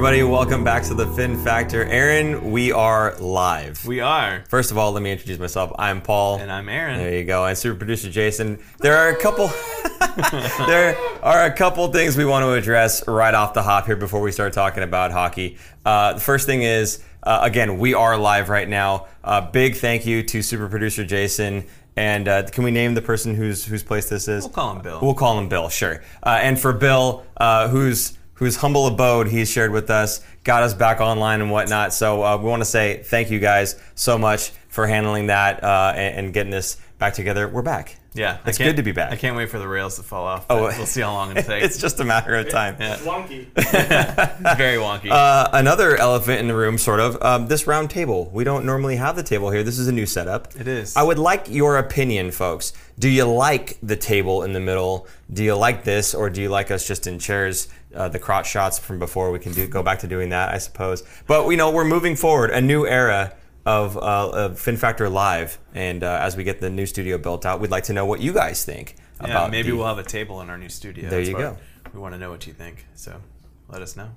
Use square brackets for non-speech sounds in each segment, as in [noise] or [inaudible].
everybody. Welcome back to the Fin Factor. Aaron, we are live. We are. First of all, let me introduce myself. I'm Paul. And I'm Aaron. There you go. And super producer Jason. There are a couple [laughs] there are a couple things we want to address right off the hop here before we start talking about hockey. Uh, the first thing is uh, again, we are live right now. Uh, big thank you to super producer Jason. And uh, can we name the person whose whose place this is? We'll call him Bill. We'll call him Bill, sure. Uh, and for Bill, uh, whose whose humble abode he's shared with us, got us back online and whatnot. So uh, we want to say thank you guys so much for handling that uh, and, and getting this back together. We're back. Yeah, it's good to be back. I can't wait for the rails to fall off. Oh, we'll see how long it [laughs] takes. it's just a matter of time. Yeah. Wonky. [laughs] very wonky. Uh, another elephant in the room, sort of. Um, this round table. We don't normally have the table here. This is a new setup. It is. I would like your opinion, folks. Do you like the table in the middle? Do you like this, or do you like us just in chairs? Uh, the crotch shots from before. We can do go back to doing that, I suppose. But we know we're moving forward, a new era of, uh, of Fin Factor Live, and uh, as we get the new studio built out, we'd like to know what you guys think yeah, about. maybe the- we'll have a table in our new studio. There That's you go. We want to know what you think. So let us know.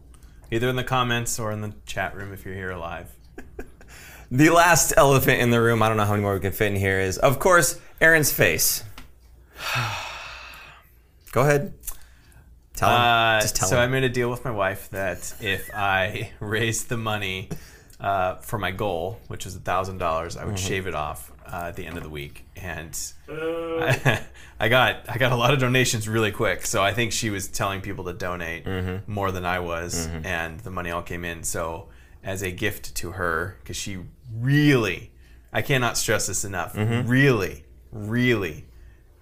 Either in the comments or in the chat room if you're here live. [laughs] The last elephant in the room, I don't know how many more we can fit in here, is of course Aaron's face. [sighs] Go ahead. Tell him. Uh, Just tell so I made a deal with my wife that if I [laughs] raised the money uh, for my goal, which is thousand dollars, I would Mm-hmm. shave it off uh, at the end of the week. And I, [laughs] I got I got a lot of donations really quick. So I think she was telling people to donate Mm-hmm. more than I was, and the money all came in. So as a gift to her, because she really, I cannot stress this enough, Mm-hmm. really, really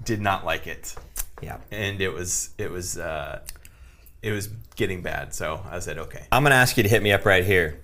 did not like it yeah. and it was it was uh, it was getting bad. So I said, okay. I'm gonna ask you to hit me up right here.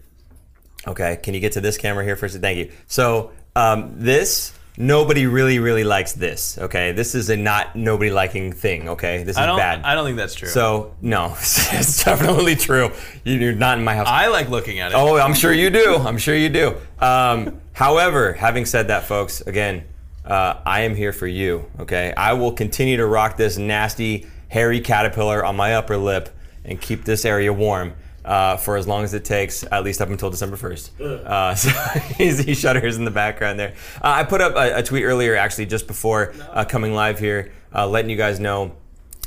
Okay. Can you get to this camera here first? Thank you. So um, this. Nobody really, really likes this. Okay, this is a not nobody liking thing. Okay, this is I don't bad. I don't think that's true. so no, [laughs] it's definitely true. You're not in my house. I like looking at it. Oh, I'm sure you do. I'm sure you do. Um, however, having said that, folks, again, uh, I am here for you. Okay, I will continue to rock this nasty, hairy caterpillar on my upper lip and keep this area warm. Uh, for as long as it takes, at least up until December 1st. Uh, [laughs] so he shudders in the background there. Uh, I put up a, a tweet earlier, actually, just before uh, coming live here, uh, letting you guys know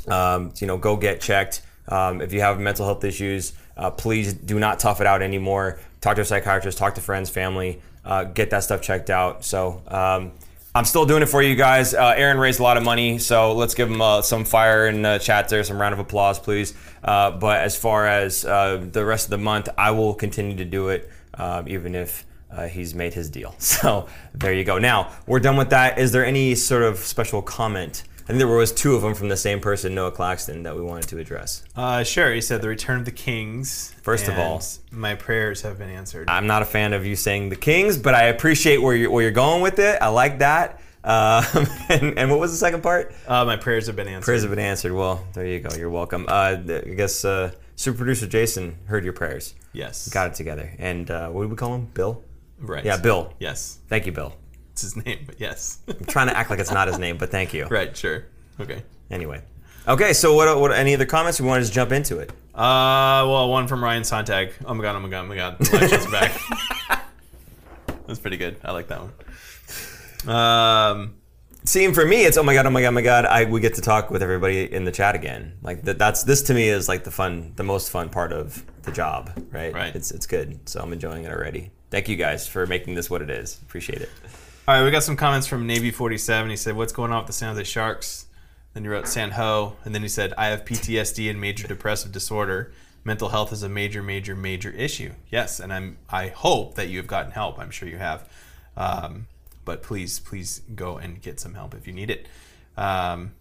um, you know, go get checked. Um, if you have mental health issues, uh, please do not tough it out anymore. Talk to a psychiatrist, talk to friends, family, uh, get that stuff checked out. So um, I'm still doing it for you guys. Uh, Aaron raised a lot of money, so let's give him uh, some fire in the chat there, some round of applause, please. Uh, but as far as uh, the rest of the month, I will continue to do it, um, even if. Uh, he's made his deal. [laughs] So there you go. Now we're done with that. Is there any sort of special comment? Think there was two of them from the same person, Noah Claxton, that we wanted to address. Uh, sure. He said the return of the kings. First of all- my prayers have been answered. I'm not a fan of you saying the Kings, but I appreciate where you're, where you're going with it. I like that. Um, [laughs] and, and what was the second part? Uh, my prayers have been answered. Prayers have been answered. Well, there you go. You're welcome. Uh, I guess uh, super producer Jason heard your prayers. Yes. Got it together. And uh, what did we call him? Bill? Right. Yeah, Bill. Yes. Thank you, Bill. It's his name, but yes. I'm trying to act like it's not his name, but thank you. right. Sure. Okay. Anyway. Okay, so what, what any other comments? We want to just jump into it. Uh, well, one from Ryan Sontag. Oh my god, oh my god, oh my god. The election's back. [laughs] That's pretty good. I like that one. Um, seeing for me, it's oh my god, oh my god, oh my god. I we get to talk with everybody in the chat again. Like that, that's this to me is like the fun, the most fun part of the job, right? Right. It's it's good. So I'm enjoying it already. Thank you guys for making this what it is. Appreciate it. All right, we got some comments from Navy 47. He said, What's going on with the San Jose Sharks? Then he wrote San Ho. And then he said, I have PTSD and major depressive disorder. Mental health is a major, major, major issue. Yes, and I'm. I hope that you have gotten help. I'm sure you have. Um, but please, please go and get some help if you need it. Um,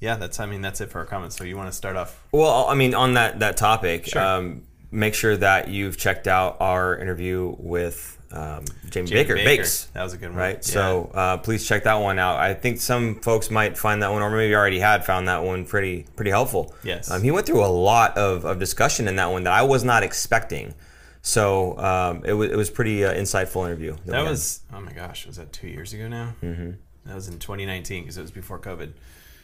yeah, that's. I mean, that's it for our comments. So you want to start off? Well, I mean, on that that topic, Sure. um, make sure that you've checked out our interview with um, Jamie, Jamie Baker, Bakes. That was a good one. Right, Yeah. so uh, please check that one out. I think some folks might find that one, or maybe already had found that one pretty pretty helpful. Yes. um, he went through a lot of, of discussion in that one that I was not expecting. So um, it was it was pretty uh, insightful interview. That had. was oh my gosh, was that two years ago now? Mm-hmm. That was in 2019 because it was before COVID.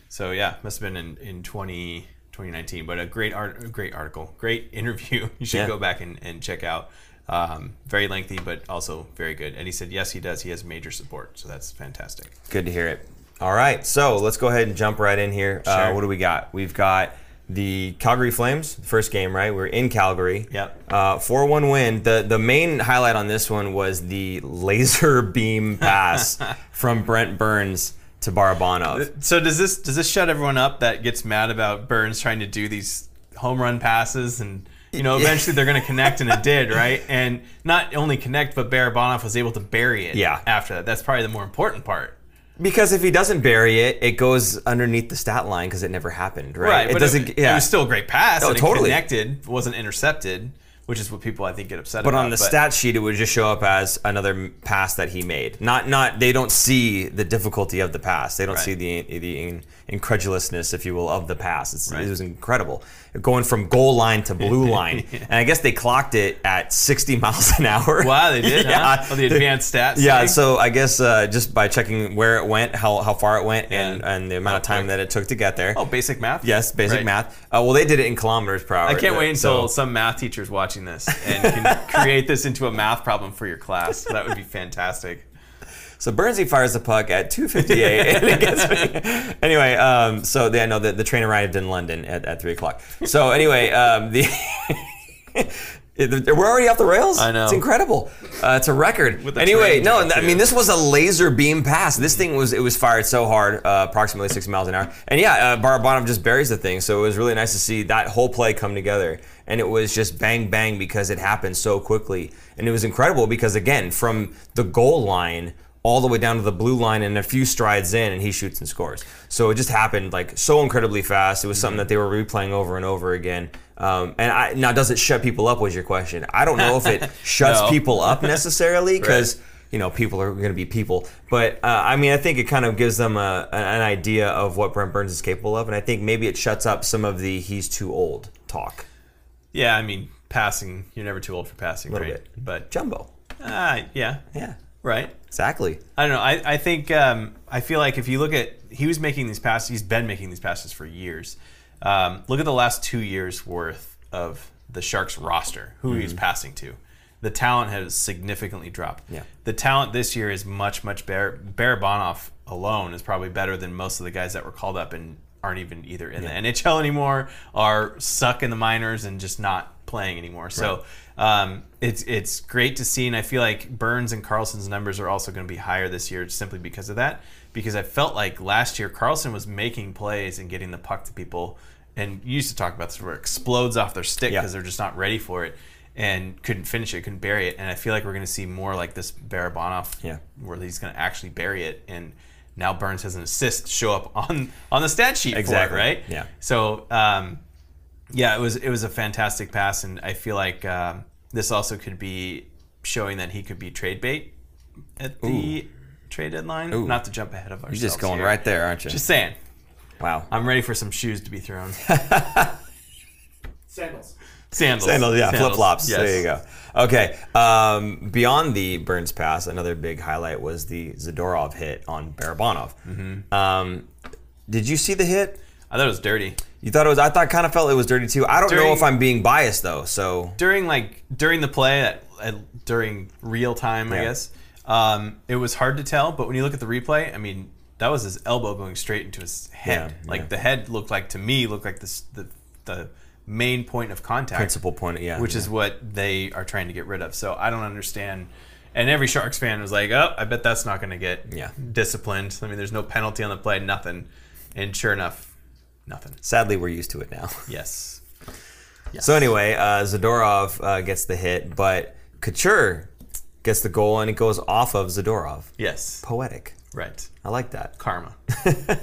So yeah, must have been in in 2020 2019. But a great art, a great article, great [laughs] interview. You should Yeah. go back and, and check out. Um, very lengthy, but also very good. And he said, yes, he does. He has major support, so that's fantastic. Good to hear it. All right, so let's go ahead and jump right in here. Uh, what do we got? We've got the Calgary Flames, first game, right? We're in Calgary. Yep. Uh, 4-1 win. The the main highlight on this one was the [laughs] laser beam pass from Brent Burns to Barabanov. So does this does this shut everyone up that gets mad about Burns trying to do these home run passes and you know eventually they're going to connect and it did [laughs] right and not only connect but Barabanov was able to bury it Yeah. after that that's probably the more important part Because if he doesn't bury it, it goes underneath the stat line because it never happened, right? Right. it but doesn't. it, yeah. it was still a great pass Oh, and totally. it connected wasn't intercepted which is what people I think get upset But about But on the stat sheet, it would just show up as another pass that he made. Not, not. They don't see the difficulty of the pass. They don't Right. see the the incredulousness, if you will, of the pass. It's, Right. It was incredible, going from goal line to blue [laughs] line, and I guess they clocked it at 60 miles an hour. [laughs] wow they did [laughs] yeah. huh? oh, the advanced stats Yeah, thing? so I guess uh, just by checking where it went, how, how far it went, and, Yeah. and the amount of time that it took to get there. oh basic math yes, basic Right. math. Uh, well, they did it in kilometers per hour. I can't uh, wait until so- some math teacher's watching this and can create this into a math problem for your class. That would be fantastic. So Burnsy fires the puck at 2:58, [laughs] and it gets me. Anyway, um, so yeah, no, the, the train arrived in London at, at three o'clock. So anyway, um, the [laughs] we're already off the rails. I know. it's incredible. Uh, it's a record. Anyway, no, I mean this was a laser beam pass. This thing was it was fired so hard, uh, approximately six miles an hour. And yeah, uh, Barabanov just buries the thing. So it was really nice to see that whole play come together. And it was just bang bang because it happened so quickly. And it was incredible because again, from the goal line all the way down to the blue line and a few strides in and he shoots and scores. So it just happened like so incredibly fast. It was something that they were replaying over and over again. Um, and I, now, does it shut people up? Was your question? I don't know if it [laughs] shuts No. people up [laughs] necessarily because you know people are going to be people. But uh, I mean, I think it kind of gives them a, an idea of what Brent Burns is capable of, and I think maybe it shuts up some of the "he's too old" talk. Yeah, I mean, passing, you're never too old for passing, right? bit. But, Jumbo. uh, yeah, Yeah, right. exactly. I don't know. I, I think, um, I feel like if you look at, he was making these passes, he's been making these passes for years. Um, look at the last two years worth of the Sharks roster, who he's passing to. The talent has significantly dropped. Yeah. The talent this year is much, much better. Barabanov alone is probably better than most of the guys that were called up and aren't even either in the NHL anymore, are suck in the minors and just not playing anymore. So um, it's it's great to see, and I feel like Burns and Karlsson's numbers are also going to be higher this year simply because of that. Because I felt like last year Karlsson was making plays and getting the puck to people, and you used to talk about this where it explodes off their stick Yeah. because they're just not ready for it and couldn't finish it, couldn't bury it. And I feel like we're going to see more like this Barabanov, Yeah. where he's going to actually bury it. And now Burns has an assist show up on on the stat sheet Exactly. for it, right? Yeah. So um, yeah, it was it was a fantastic pass, and I feel like um, this also could be showing that he could be trade bait at the trade deadline. Ooh. Not to jump ahead of ourselves. You're just going here. right there, aren't you? Just saying, wow. I'm ready for some shoes to be thrown. [laughs] Sandals. Sandals. Sandals, yeah, flip flops. Yes. There you go. Okay. Um, beyond the Burns pass, another big highlight was the Zadorov hit on Barabanov. Mm-hmm. Um, did you see the hit? I thought it was dirty. You thought it was? I thought kind of felt it was dirty too. I don't know if I'm being biased though. So during like during the play at, at during real time, I guess um, it was hard to tell. But when you look at the replay, I mean, that was his elbow going straight into his head. Yeah, like yeah. the head looked like to me looked like this the the main point of contact, principal point, yeah. which yeah. is what they are trying to get rid of. So I don't understand. And every Sharks fan was like, "Oh, I bet that's not going to get Yeah. disciplined." I mean, there's no penalty on the play, nothing. And sure enough, nothing. sadly we're used to it now. [laughs] Yes. So anyway, uh, Zadorov uh, gets the hit, but Couture gets the goal and it goes off of Zadorov. Yes. Poetic. Right. I like that. Karma. [laughs] the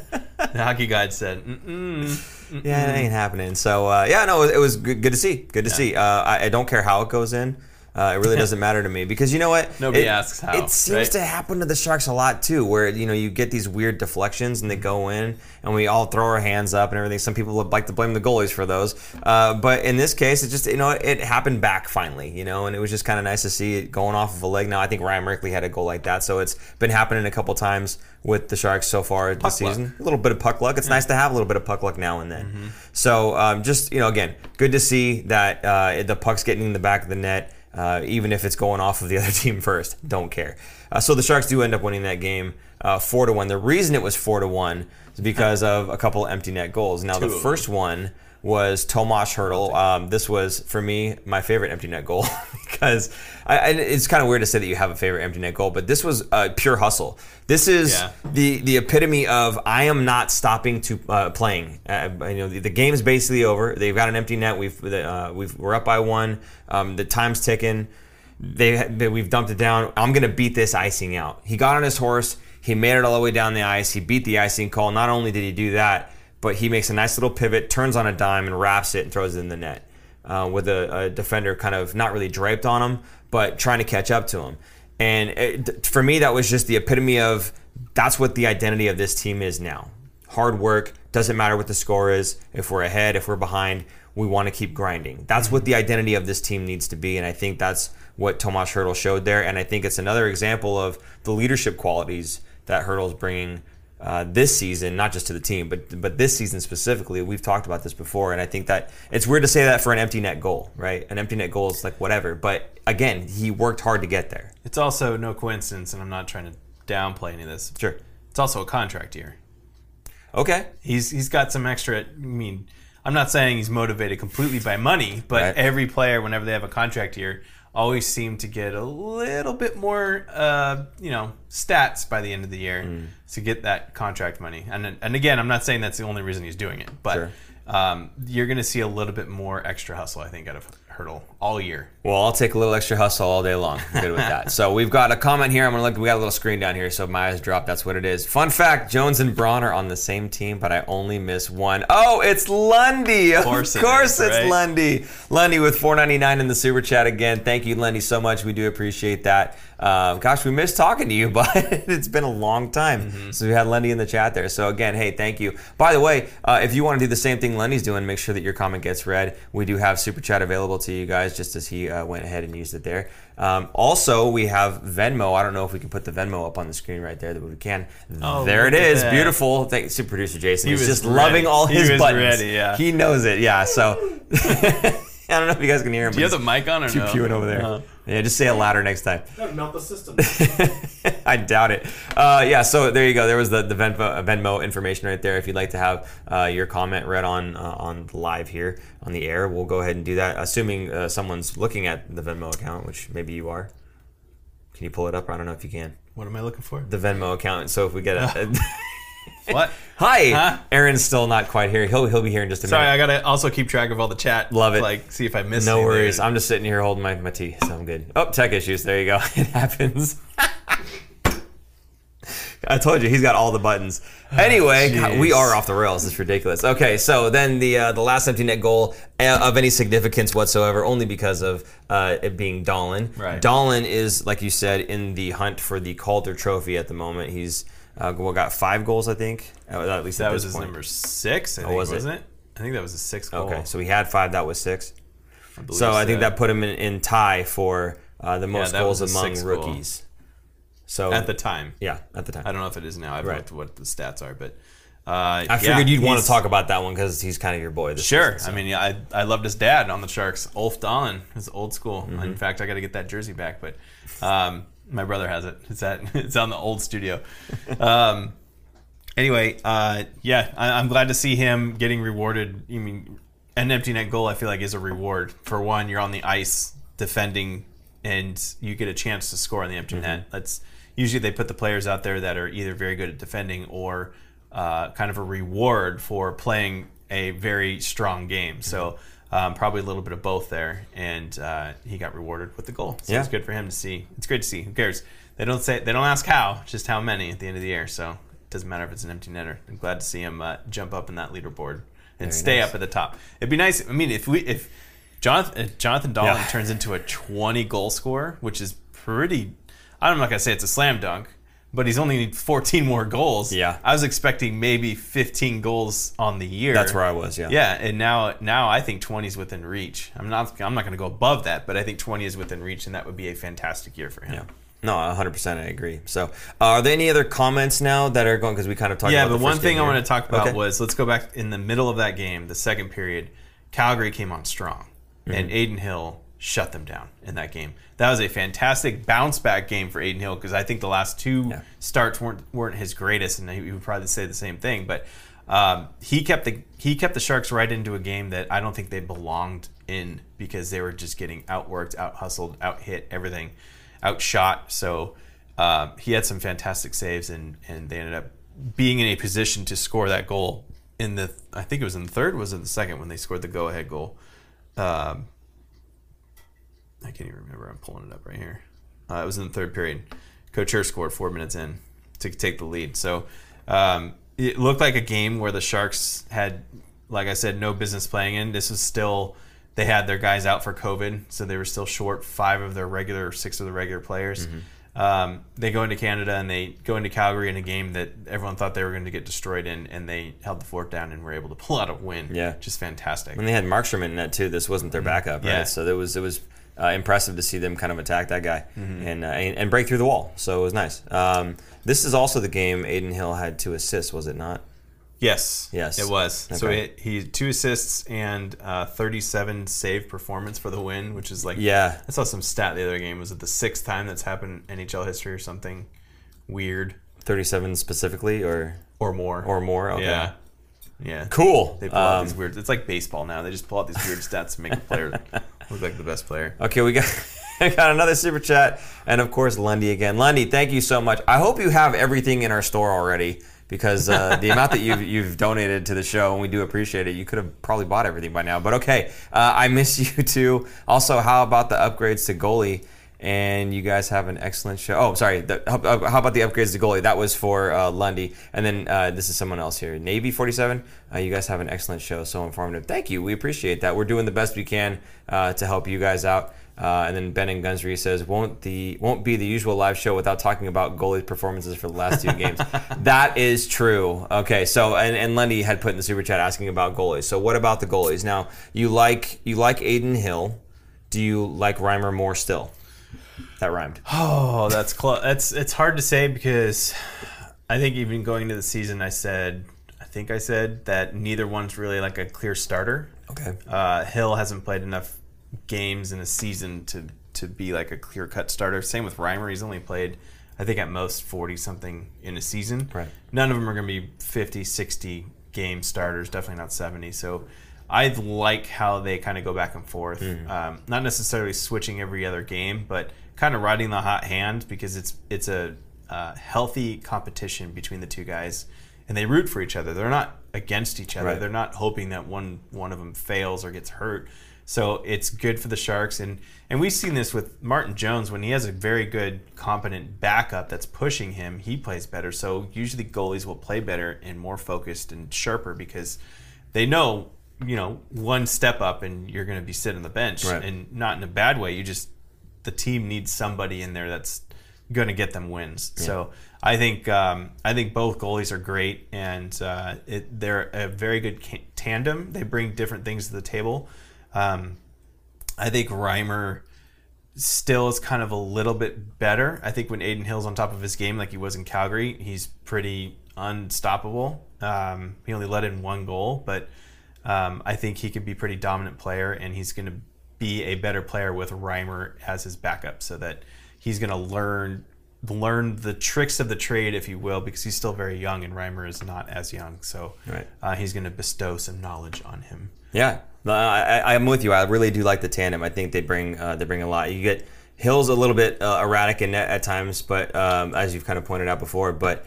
hockey guide said, Mm-mm. Yeah, it ain't happening. So uh, yeah, no, it was good, good to see. Good to see. Uh, I, I don't care how it goes in. Uh, it really [laughs] doesn't matter to me because you know what? Nobody It- asks how, It seems right? to happen to the Sharks a lot too, where you know you get these weird deflections and they go in, and we all throw our hands up and everything. Some people like to blame the goalies for those, uh, but in this case, it just you know it happened back finally, you know, and it was just kind of nice to see it going off of a leg. Now I think Ryan Merkley had a goal like that, so it's been happening a couple times with the Sharks so far this luck. season. A little bit of puck luck. It's nice to have a little bit of puck luck now and then. So um, just you know, again, good to see that uh, the puck's getting in the back of the net, uh, even if it's going off of the [laughs] other team first. Don't care. Uh, so the Sharks do end up winning that game uh, four to one. The reason it was four to one is because of a couple empty net goals. Now the first one was Tomas Hertl. Um, this was for me my favorite empty net goal [laughs] because I, and it's kind of weird to say that you have a favorite empty net goal, but this was uh, pure hustle. This is Yeah. the the epitome of I am not stopping to uh, playing. Uh, you know the, the game is basically over. They've got an empty net. We've uh, we've we're up by one. Um, the time's ticking. They, they we've dumped it down. I'm gonna beat this icing out. He got on his horse. He made it all the way down the ice. He beat the icing call. Not only did he do that, but he makes a nice little pivot, turns on a dime, and wraps it and throws it in the net. Uh, with a, a defender kind of not really draped on him, but trying to catch up to him. And it, for me, that was just the epitome of that's what the identity of this team is now. Hard work doesn't matter what the score is. If we're ahead, if we're behind, we want to keep grinding. That's what the identity of this team needs to be, and I think that's what Tomas Hertl showed there. And I think it's another example of the leadership qualities that Hertl's bringing uh, this season, not just to the team, but but this season specifically. We've talked about this before, and I think that it's weird to say that for an empty net goal, right? An empty net goal is like whatever, but again, he worked hard to get there. It's also no coincidence, and I'm not trying to downplay any of this. Sure. It's also a contract year. Okay. He's he's got some extra. I mean, I'm not saying he's motivated completely by money, but Right. every player, whenever they have a contract year, always seem to get a little bit more, uh, you know, stats by the end of the year Mm. to get that contract money. And and again, I'm not saying that's the only reason he's doing it, but Sure. um, you're going to see a little bit more extra hustle, I think, out of Hertl all year. Well, I'll take a little extra hustle all day long. I'm good with that. [laughs] so we've got a comment here. I'm gonna look. We got a little screen down here, so my eyes drop. That's what it is. Fun fact: Jones and Braun are on the same team, but I only miss one. Oh, it's Lundy. Of course it course, is, it's right? Lundy. Lundy with 4.99 in the super chat again. Thank you, Lundy, so much. We do appreciate that. Um, gosh, we missed talking to you, [laughs] but it's been a long time Mm-hmm. since we had Lundy in the chat there. So again, hey, thank you. By the way, uh, if you want to do the same thing Lundy's doing, make sure that your comment gets read. We do have super chat available to you guys, just as he uh, went ahead and used it there. Um, also, we have Venmo. I don't know if we can put the Venmo up on the screen right there, but we can. Oh, there it is, that. beautiful. Thank super producer Jason. He He's just loving ready. all He his was buttons. ready, yeah. He knows it. Yeah. So [laughs] [laughs] I don't know if you guys can hear him. Do you have the mic on or he's no? pewing over there. Uh-huh. Yeah, just say it louder next time. [laughs] That'd melt the system. [laughs] I doubt it. Uh, yeah, so there you go. There was the, the Venmo, Venmo information right there. If you'd like to have uh, your comment read on uh, on live here on the air, we'll go ahead and do that. Assuming uh, someone's looking at the Venmo account, which maybe you are. Can you pull it up? I don't know if you can. What am I looking for? The Venmo account. So if we get a, [laughs] What? [laughs] hi, Huh? Aaron's still not quite here. He'll he'll be here in just a minute. Sorry, I gotta also keep track of all the chat. Love it. Like, see if I missed. no anything. worries. I'm just sitting here holding my, my tea, so I'm good. Oh, tech issues. There you go. [laughs] It happens. [laughs] I told you he's got all the buttons. Anyway, jeez. we are off the rails. It's ridiculous. Okay, so then the uh, the last empty net goal uh, of any significance whatsoever, only because of uh, it being Dahlen. Right. Dahlen is, like you said, in the hunt for the Calder Trophy at the moment. He's uh, well, got five goals, I think. Uh, At least That this was his point. number six. I think, Oh, was it? wasn't it? I think that was his sixth goal. Okay, so he had five. That was six. believe So I think that put him in, in tie for uh, the most that goals among sixth goal. rookies. So at the time. yeah, at the time. I don't know if it is now. I've Right. looked what the stats are, but uh, I figured you'd want to talk about that one because he's kind of your boy. This Sure. season, so. I mean, yeah, I, I loved his dad on the Sharks, Ulf Dahlen. His old school. Mm-hmm. In fact, I got to get that jersey back, but um, my brother has it. It's at [laughs] it's on the old studio. Um, anyway, uh, yeah, I, I'm glad to see him getting rewarded. I mean, an empty net goal, I feel like, is a reward. For one, you're on the ice defending, and you get a chance to score on the empty net. That's usually they put the players out there that are either very good at defending or uh, kind of a reward for playing a very strong game. So. Um, probably a little bit of both there, and uh, he got rewarded with the goal. So Yeah. it's good for him to see. It's great to see. Who cares? They don't say they don't ask how, just how many at the end of the year. So it doesn't matter if it's an empty netter. I'm glad to see him uh, jump up in that leaderboard and Very stay nice. up at the top. It'd be nice. I mean, if we if Jonathan, Jonathan Dahlen Yeah. turns into a 20 goal scorer, which is pretty. I'm not gonna say it's a slam dunk, but he's only need 14 [laughs] more goals. Yeah. I was expecting maybe 15 goals on the year. That's where I was. Yeah. Yeah, and now now I think 20 is within reach. I'm not I'm not going to go above that, but I think 20 is within reach, and that would be a fantastic year for him. Yeah. No, 100% I agree. So, uh, are there any other comments now that are going? Because we kind of talked Yeah, about but the one thing I want to talk about Okay. was let's go back in the middle of that game, the second period. Calgary came on strong, and Mm-hmm. Adin Hill shut them down in that game. That was a fantastic bounce back game for Adin Hill because I think the last two Yeah. starts weren't weren't his greatest, and he would probably say the same thing. But um, he kept the he kept the Sharks right into a game that I don't think they belonged in because they were just getting outworked, out hustled, out hit, everything, outshot. So um, he had some fantastic saves, and and they ended up being in a position to score that goal in the I think it was in the third, was in the second when they scored the go ahead goal. Um, I can't even remember. I'm pulling it up right here. Uh, it was in the third period. Couture scored four minutes in to take the lead. So um, it looked like a game where the Sharks had, like I said, no business playing in. This was still they had their guys out for COVID, so they were still short five of their regular, six of the regular players. Um, they go into Canada and they go into Calgary in a game that everyone thought they were going to get destroyed in, and they held the fort down and were able to [laughs] pull out a win. Yeah. just fantastic. And they had Markstrom in net too. This wasn't their backup, right? Mm-hmm. Yeah. So it was it was uh, impressive to see them kind of attack that guy Mm-hmm. and, uh, and and break through the wall. So it was nice. Um, this is also the game Adin Hill had two assists, was it not? Yes. Yes. It was. So Okay. it, he two assists and uh, 37 save performance for the win, which is like Yeah. I saw some stat the other game. Was it the sixth time that's happened in NHL history or something weird Thirty-seven specifically, or or more or more. Okay. Yeah. Yeah. Cool. They pull out Um, these weird. It's like baseball now. They just pull out these weird stats to make the player [laughs] look like the best player. Okay, we got [laughs] got another super chat, and of course Lundy again. Lundy, thank you so much. I hope you have everything in our store already because uh, the amount that you've you've donated to the show, and we do appreciate it. You could have probably bought everything by now, but okay. Uh, I miss [laughs] you too. Also, how about the upgrades to goalie? And you guys have an excellent show. Oh, sorry. The, how, how about the upgrades to goalie? That was for uh, Lundy. And then uh, this is someone else here. Navy 47. Uh, you guys have an excellent show. So informative. Thank you. We appreciate that. We're doing the best we can uh, to help you guys out. Uh, and then Ben and Gunsry says, "Won't the won't be the usual live show without talking about goalies' performances for the last two games." [laughs] that is true. Okay, so and, and Lundy had put in the super chat asking about goalies. So what about the goalies? Now you like you like Adin Hill. Do you like Reimer more still? That rhymed. Oh, that's close. That's it's hard to say because I think even going into the season, I said I think I said that neither one's really like a clear starter. Okay. Uh, Hill hasn't played enough games in a season to to be like a clear cut starter. Same with Reimer. He's only played, I think, at most 40 something in a season. Right. None of them are going to be 50, 60 game starters, definitely not 70. So I like how they kind of go back and forth. Um, not necessarily switching every other game, but kind of riding the hot hand because it's it's a uh, healthy competition between the two guys, and they root for each other. They're not against each other. Right. They're not hoping that one one of them fails or gets hurt. So it's good for the Sharks, and and we've seen this with Martin Jones when he has a very good, competent backup that's pushing him. He plays better. So usually goalies will play better and more focused and sharper because they know you know one step up and you're going to be sitting on the bench, Right. and not in a bad way. You just the team needs somebody in there that's going to get them wins. So I think um, I think both goalies are great, and uh, it, they're a very good ca- tandem. They bring different things to the table. Um, I think Reimer still is kind of a little bit better. I think when Adin Hill's on top of his game, like he was in Calgary, he's pretty unstoppable. Um, he only let in one goal, but um, I think he could be pretty dominant player, and he's going to be a better player with Reimer as his backup, so that he's going to learn learn the tricks of the trade, if you will, because he's still very young, and Reimer is not as young. So Right. uh, he's going to bestow some knowledge on him. Yeah, I, I, I'm with you. I really do like the tandem. I think they bring uh, they bring a lot. You get Hill's a little bit uh, erratic in net at times, but um, as you've kind of pointed out before, but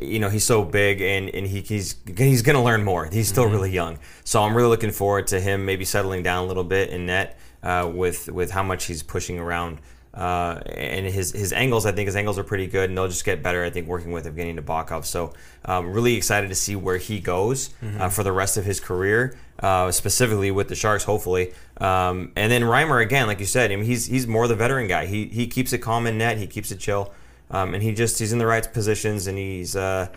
you know he's so big and, and he, he's he's going to learn more. He's still really young, so I'm really looking forward to him maybe settling down a little bit in net uh, with with how much he's pushing around. Uh, and his his angles, I think his angles are pretty good, and they'll just get better. I think working with Evgeny Nabokov. So um, really excited to see where he goes uh, for the rest of his career, uh, specifically with the Sharks, hopefully. Um, and then Reimer again, like you said, I mean, he's he's more the veteran guy. He he keeps it calm in net. He keeps it chill, um, and he just he's in the right positions, and he's uh,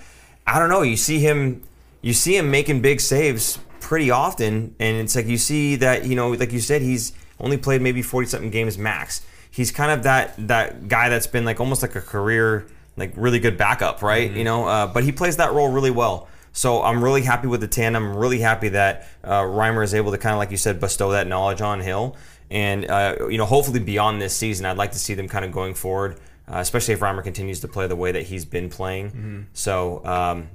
I don't know. You see him you see him making big saves pretty often, and it's like you see that you know, like you said, he's only played maybe forty something games max. He's kind of that that guy that's been like almost like a career, like really good backup, right? You know, uh, but he plays that role really well. So I'm really happy with the tandem. I'm really happy that uh, Reimer is able to kind of, like you said, bestow that knowledge on Hill, and uh, you know, hopefully beyond this season, I'd like to see them kind of going forward. Uh, especially if Reimer continues to play the way that he's been playing. So um,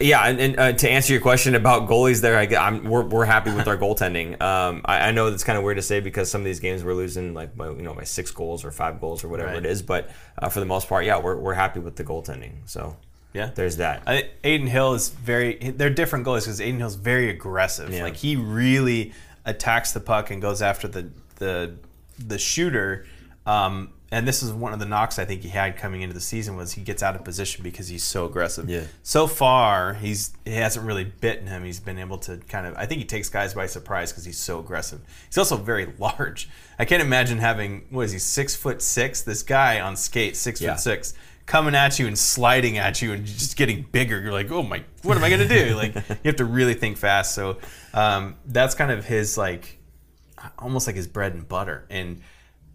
yeah, and, and uh, to answer your question about goalies, there, I, am we're, we're happy with our goaltending. [laughs] Um, I, I know that's kind of weird to say because some of these games we're losing like by, you know by six goals or five goals or whatever Right. it is, but uh, for the most part, yeah, we're, we're happy with the goaltending. So Yeah. there's that. I, Adin Hill is very. They're different goalies because Adin Hill's very aggressive. Yeah. Like he really attacks the puck and goes after the the the shooter. Um, and this is one of the knocks I think he had coming into the season was he gets out of position because he's so aggressive. Yeah. So far, he's he hasn't really bitten him. He's been able to kind of. I think he takes guys by surprise because he's so aggressive. He's also very [laughs] large. I can't imagine having what is he six foot six? This guy on skates, six Yeah. foot six coming at you and sliding at you and just getting bigger. You're like, oh my, what am I gonna do? [laughs] Like you have to really think fast. So um, that's kind of his like, almost like his bread and butter. And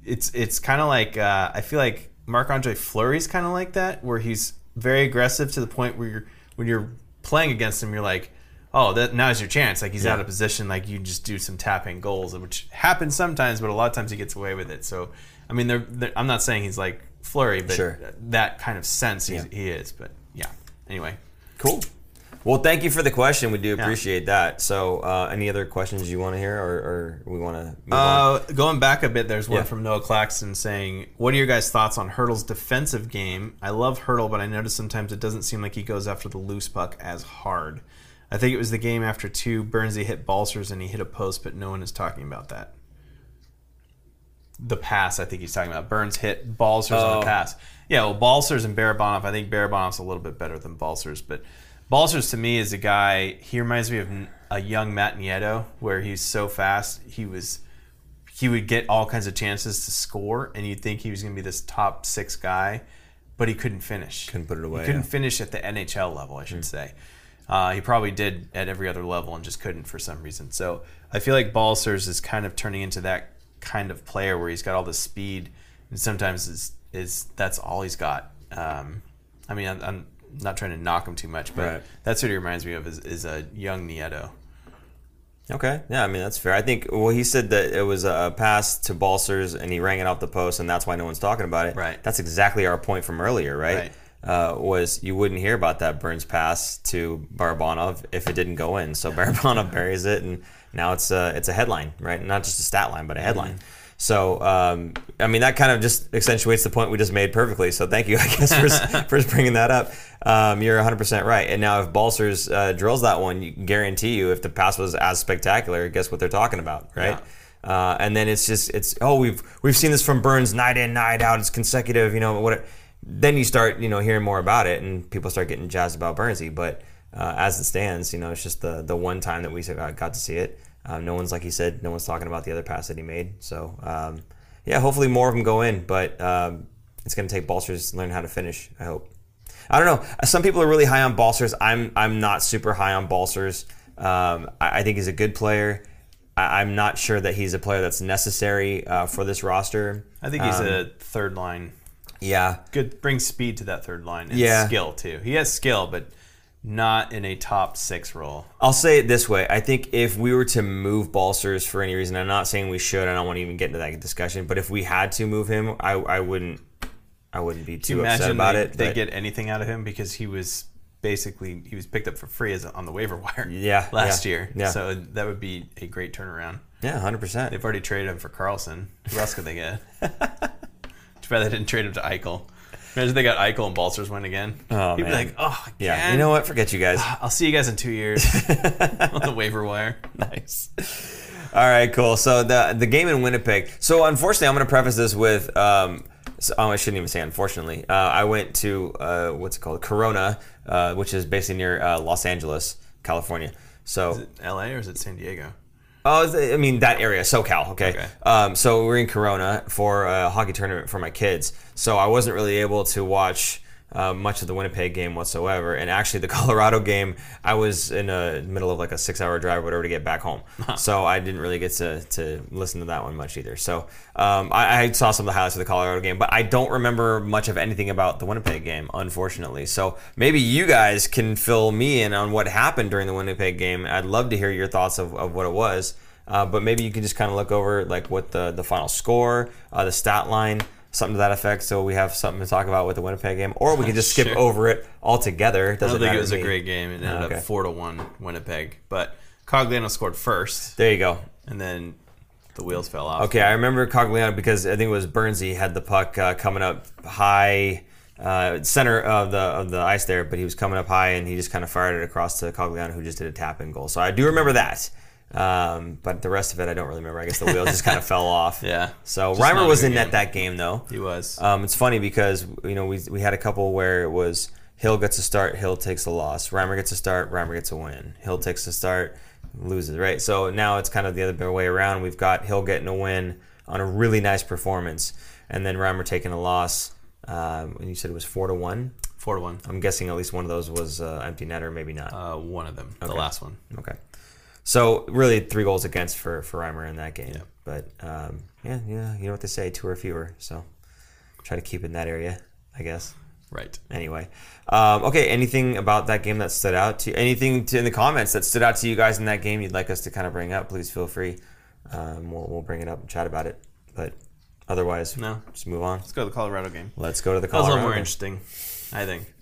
it's it's kind of like uh, I feel like Marc Andre Fleury's kind of like that, where he's very aggressive to the point where you're when you're playing against him, you're like. Oh, that now's your chance. Like he's Yeah. out of position. Like you just do some tapping goals, which happens sometimes, but a lot of times he gets away with it. So, I mean, they're, they're, I'm not saying he's like Fleury, but Sure. that kind of sense Yeah. he is. But yeah. Anyway, Cool. Well, thank you for the question. We do appreciate that. So, uh, any other questions you want to hear, or, or we want to uh, going back a bit, there's one Yeah. from Noah Claxton saying, "What are your guys' thoughts on Hertl's defensive game? I love Hertl, but I notice sometimes it doesn't seem like he goes after the loose puck as hard. I think it was the game after two. Burnsy hit Balcers and he hit a post, but no one is talking about that." The pass, I think he's talking about. Burns hit Balcers on Oh. the pass. Yeah, well, Balcers and Barabanov, I think Barabanov's a little bit better than Balcers, but Balcers to me is a guy. He reminds me of a young Matt Nieto, where he's so fast. He was he would get all kinds of chances to score, and you'd think he was going to be this top six guy, but he couldn't finish. Couldn't put it away, He couldn't yeah. Finish at the NHL level, I should say. Uh, he probably did at every other level and just couldn't for some reason. So I feel like Balcers is kind of turning into that kind of player where he's got all the speed, and sometimes is is that's all he's got. Um, I mean, I'm not trying to knock him too much, but Right. that's what he reminds me of is, is a young Nieto. Okay, yeah, I mean that's fair. I think well, he said that it was a pass to Balcers and he rang it off the post, and that's why no one's talking about it. Right. That's exactly our point from earlier, right? Uh, was you wouldn't hear about that Burns pass to Barabanov if it didn't go in. So Barabanov buries it, and now it's a it's a headline, right? Not just a stat line, but a headline. So, um, I mean, that kind of just accentuates the point we just made perfectly. So, thank you, [laughs] I guess, for, [laughs] for bringing that up. Um, you're 100% right. And now, if Balcers uh, drills that one, you guarantee you, if the pass was as spectacular, guess what they're talking about, right? Uh, and then it's just it's oh we've we've seen this from Burns night in night out. It's consecutive, you know what? Then you start you know hearing more about it, and people start getting jazzed about Burnsy. But uh, as it stands, you know, it's just the the one time that we got to see it. Uh, no one's like he said, no one's talking about the other pass that he made. So um, yeah, hopefully more of them go in, but um, it's going to take Balcers to learn how to finish. I hope. I don't know. Some people are really high on Balcers. I'm I'm not super high on Balcers. Um, I, I think he's a good player. I, I'm not sure that he's a player that's necessary uh, for this roster. I think he's Um, a third line. yeah. Good, brings speed to that third line and Yeah. skill too. He has skill, but not in a top six role. I'll say it this way. I think if we were to move Balcers for any reason, I'm not saying we should. I don't want to even get into that discussion. But if we had to move him, I, I wouldn't. I wouldn't be too upset about they, it. they but- get anything out of him because he was basically he was picked up for free as on the waiver wire [laughs] [laughs] Yeah, last yeah, year. yeah. So that would be a great turnaround. yeah, hundred percent. They've already traded him for Karlsson. Who else could they get? [laughs] Too bad they didn't trade him to Eichel. Imagine they got Eichel and Balcers win again. Oh, be man. like, oh, Yeah, again? you know what? Forget you guys. [sighs] I'll see you guys in two years [laughs] on the waiver wire. nice. All right, cool. So the the game in Winnipeg. So unfortunately, I'm going to preface this with. Um, so, oh, I shouldn't even say unfortunately. Uh, I went to uh, what's it called, Corona, uh, which is basically near uh, Los Angeles, California. So Is it L.A. or is it San Diego? Oh, I mean that area, SoCal. Okay. Okay. Um, so we're in Corona for a hockey tournament for my kids. So I wasn't really able to watch uh, much of the Winnipeg game whatsoever. And actually, the [laughs] Colorado game, I was in the middle of like a six-hour drive, or whatever, to get back home. [laughs] so I didn't really get to, to listen to that one much either. So um, I, I saw some of the highlights of the Colorado game, but I don't remember much of anything about the Winnipeg game, unfortunately. So maybe you guys can fill me in on what happened during the Winnipeg game. I'd love to hear your thoughts of, of what it was. Uh, but maybe you can just kind of look over like what the, the final score, uh, the stat line, something to that effect, so we have something to talk about with the Winnipeg game, or we can [laughs] just skip Sure. over it altogether. I Doesn't don't think it was a great game. It ended Oh, okay. up four to one Winnipeg, but Cogliano scored first, There you go. and then the wheels fell off. Okay, I remember Cogliano because I think it was Burnsy had the puck uh, coming up high, uh, center of the of the ice there, but he was coming up high and he just kind of fired it across to Cogliano, who just did a tap in goal. So I do remember that. Um, but the rest of it, I don't really remember. I guess the wheels just kind of [laughs] fell off. Yeah. So Just Reimer was in net that game though. He was. Um, it's funny because you know we, we had a couple where it was Hill gets a start, Hill takes a loss. Reimer gets a start, Reimer gets a win. Hill takes a start, loses. Right. So now it's kind of the other way around. We've got Hill getting a win on a really nice performance, and then Reimer taking a loss. Um, and you said it was four to one. four to one. I'm guessing at least one of those was uh, empty net or maybe not. Uh, one of them. The last one. Okay. So really three goals against for for Reimer in that game. Yeah. But um, yeah, yeah, you know what they say, two or fewer. So try to keep it in that area, I guess. Right. Anyway, um, okay. Anything about that game that stood out to you? Anything to, in the comments that stood out to you guys in that game? You'd like us to kind of bring up? Please feel free. Um, we'll, we'll bring it up and chat about it. But otherwise, No. just move on. Let's go to the Colorado game. Let's go to the Colorado. That was a little more game. interesting, I think.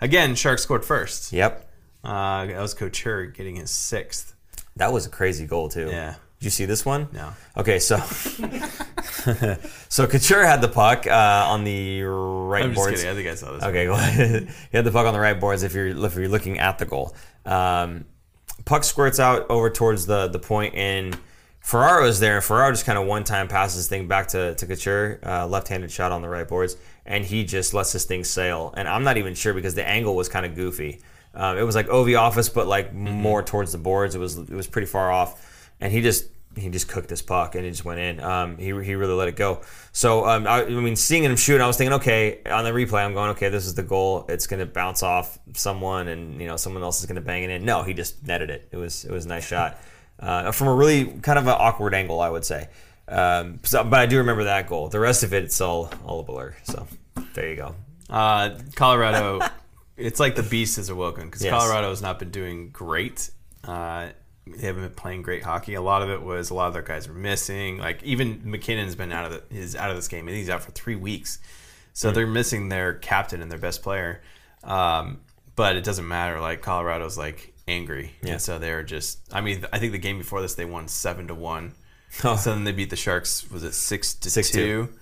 Again, Sharks scored first. Yep, Uh, that was Couture getting his sixth. That was a crazy goal too. Yeah. Did you see this one? No. Okay, so [laughs] so Couture had the puck uh, on the right I'm just boards. kidding. I think I saw this. Okay, go ahead. [laughs] he had the puck on the right boards if you're if you're looking at the goal. Um, puck squirts out over towards the the point and Ferraro is there and Ferraro just kind of one time passes thing back to, to Couture, uh, left-handed shot on the right boards, and he just lets this thing sail. And I'm not even sure because the angle was kind of goofy. Um, it was like OV office, but like more towards the boards. It was it was pretty far off, and he just he just cooked this puck and it just went in. Um, he, he really let it go. So um, I, I mean, seeing him shoot, I was thinking, okay, on the replay, I'm going, okay, this is the goal. It's gonna bounce off someone, and you know someone else is gonna bang it in. No, he just netted it. It was it was a nice shot [laughs] uh, from a really kind of an awkward angle, I would say. Um, so, but I do remember that goal. The rest of it, it's all all a blur. So there you go. Uh, Colorado, [laughs] it's like the beast has awoken because Yes. Colorado has not been doing great. Uh, they haven't been playing great hockey. A lot of it was a lot of their guys were missing. Like even MacKinnon's been out of the, is out of this game and he's out for three weeks. So they're missing their captain and their best player. Um, but it doesn't matter. Like Colorado's like angry, Yeah. and so they're just. I mean, I think the game before this they won seven to one. [laughs] Oh. So then they beat the Sharks. Was it six to Six two? two.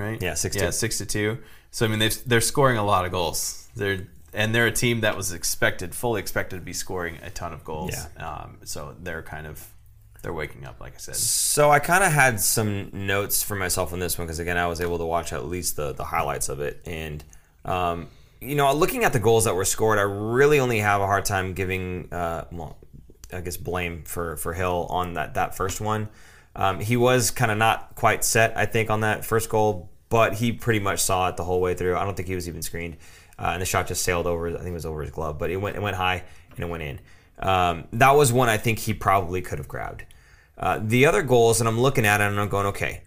Right. Yeah, six Yeah, two. six to two. So I mean, they've, they're scoring a lot of goals. They're and they're a team that was expected, fully expected to be scoring a ton of goals. Um, so they're kind of they're waking up, like I said. So I kind of had some notes for myself on this one because again, I was able to watch at least the the highlights of it, and um, you know, looking at the goals that were scored, I really only have a hard time giving, uh, well, I guess blame for for Hill on that that first one. Um, he was kind of not quite set, I think, on that first goal, but he pretty much saw it the whole way through. I don't think he was even screened, uh, and the shot just sailed over. I think it was over his glove, but it went it went high and it went in. Um, that was one I think he probably could have grabbed. Uh, the other goals, and I'm looking at it and I'm going, okay.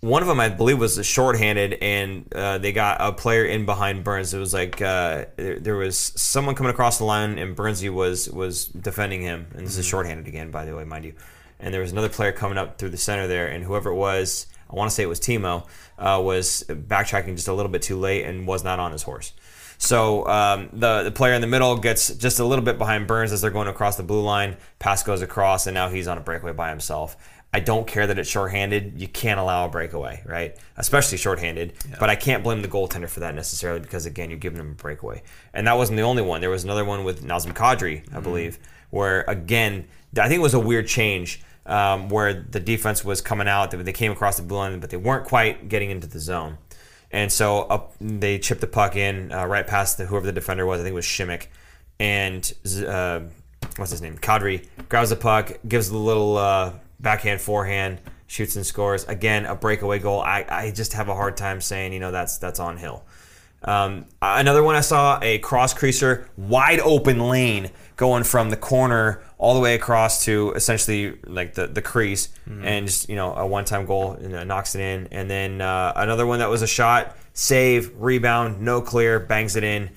One of them, I believe, was shorthanded, and uh, they got a player in behind Burns. It was like uh, there, there was someone coming across the line, and Burnsy was was defending him. And this is shorthanded again, by the way, mind you. And there was another player coming up through the center there, and whoever it was, I want to say it was Timo, uh, was backtracking just a little bit too late and was not on his horse. So um, the the player in the middle gets just a little bit behind Burns as they're going across the blue line. Pass goes across, and now he's on a breakaway by himself. I don't care that it's shorthanded. You can't allow a breakaway, right? Especially shorthanded. But I can't blame the goaltender for that necessarily because again, you're giving him a breakaway. And that wasn't the only one. There was another one with Nazem Kadri, I believe, where again, I think it was a weird change. Um, where the defense was coming out. They, came across the blue line, but they weren't quite getting into the zone. And so up, they chipped the puck in uh, right past the, whoever the defender was. I think it was Shimmick. And uh, what's his name? Kadri grabs the puck, gives the little uh, backhand, forehand, shoots and scores. Again, a breakaway goal. I, I just have a hard time saying, you know, that's that's on Hill. Um, another one I saw a cross creaser, wide open lane going from the corner all the way across to essentially like the, the crease mm-hmm. and just, you know, a one time goal and uh, knocks it in. And then uh, another one that was a shot, save, rebound, no clear, bangs it in.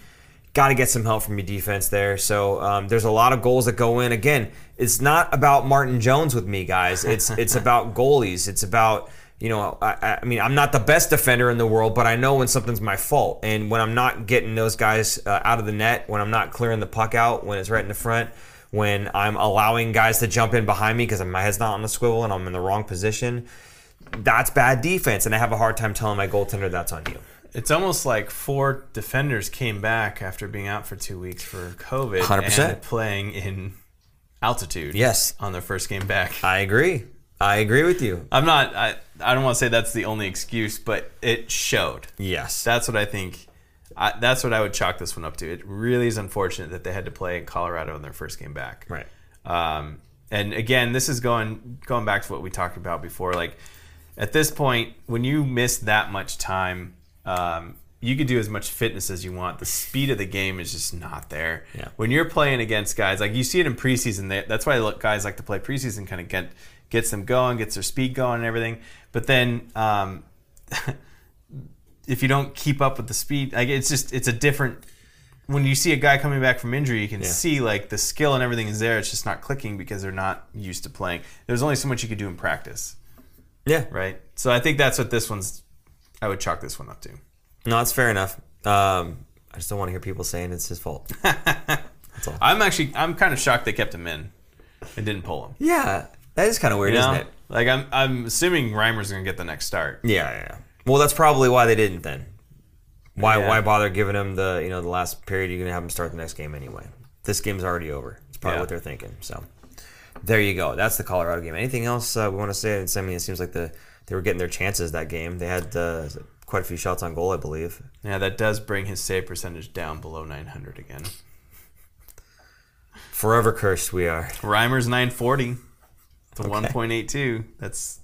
Got to get some help from your defense there. So um, there's a lot of goals that go in. Again, it's not about Martin Jones with me, guys. It's it's [laughs] about goalies. It's about you know, I, I, mean, I'm not the best defender in the world, but I know when something's my fault. And when I'm not getting those guys uh, out of the net, when I'm not clearing the puck out, when it's right in the front, when I'm allowing guys to jump in behind me because my head's not on the swivel and I'm in the wrong position, that's bad defense. And I have a hard time telling my goaltender that's on you. It's almost like four defenders came back after being out for two weeks for COVID 100%. and playing in altitude. Yes. On their first game back. I agree. I agree with you. I'm not. I, I don't want to say that's the only excuse, but it showed. Yes. That's what I think. I, that's what I would chalk this one up to. It really is unfortunate that they had to play in Colorado in their first game back. Right. Um, and again, this is going going back to what we talked about before. Like at this point, when you miss that much time, um, you could do as much fitness as you want. The speed of the game is just not there. Yeah. When you're playing against guys like you see it in preseason, they, that's why guys like to play preseason, kind of get gets them going, gets their speed going, and everything. But then um, [laughs] if you don't keep up with the speed, like it's just it's a different. When you see a guy coming back from injury, you can Yeah. see like the skill and everything is there. It's just not clicking because they're not used to playing. There's only so much you could do in practice, Yeah. right? So I think that's what this one's. I would chalk this one up to. No, it's fair enough. Um, I just don't want to hear people saying it's his fault. [laughs] That's all. I'm actually I'm kind of shocked they kept him in and didn't pull him. Yeah, that is kind of weird, You know? isn't it? Like I'm I'm assuming Reimer's gonna get the next start. Yeah, yeah, yeah. Well, that's probably why they didn't then. Why Yeah. why bother giving him the you know the last period? You're gonna have him start the next game anyway. This game's already over. It's probably Yeah. what they're thinking. So there you go. That's the Colorado game. Anything else uh, we want to say? I mean, it seems like the they were getting their chances that game. They had uh, quite a few shots on goal, I believe. Yeah, that does bring his save percentage down below 900 again. Forever cursed we are. Reimer's 940 to Okay. 1.82. That's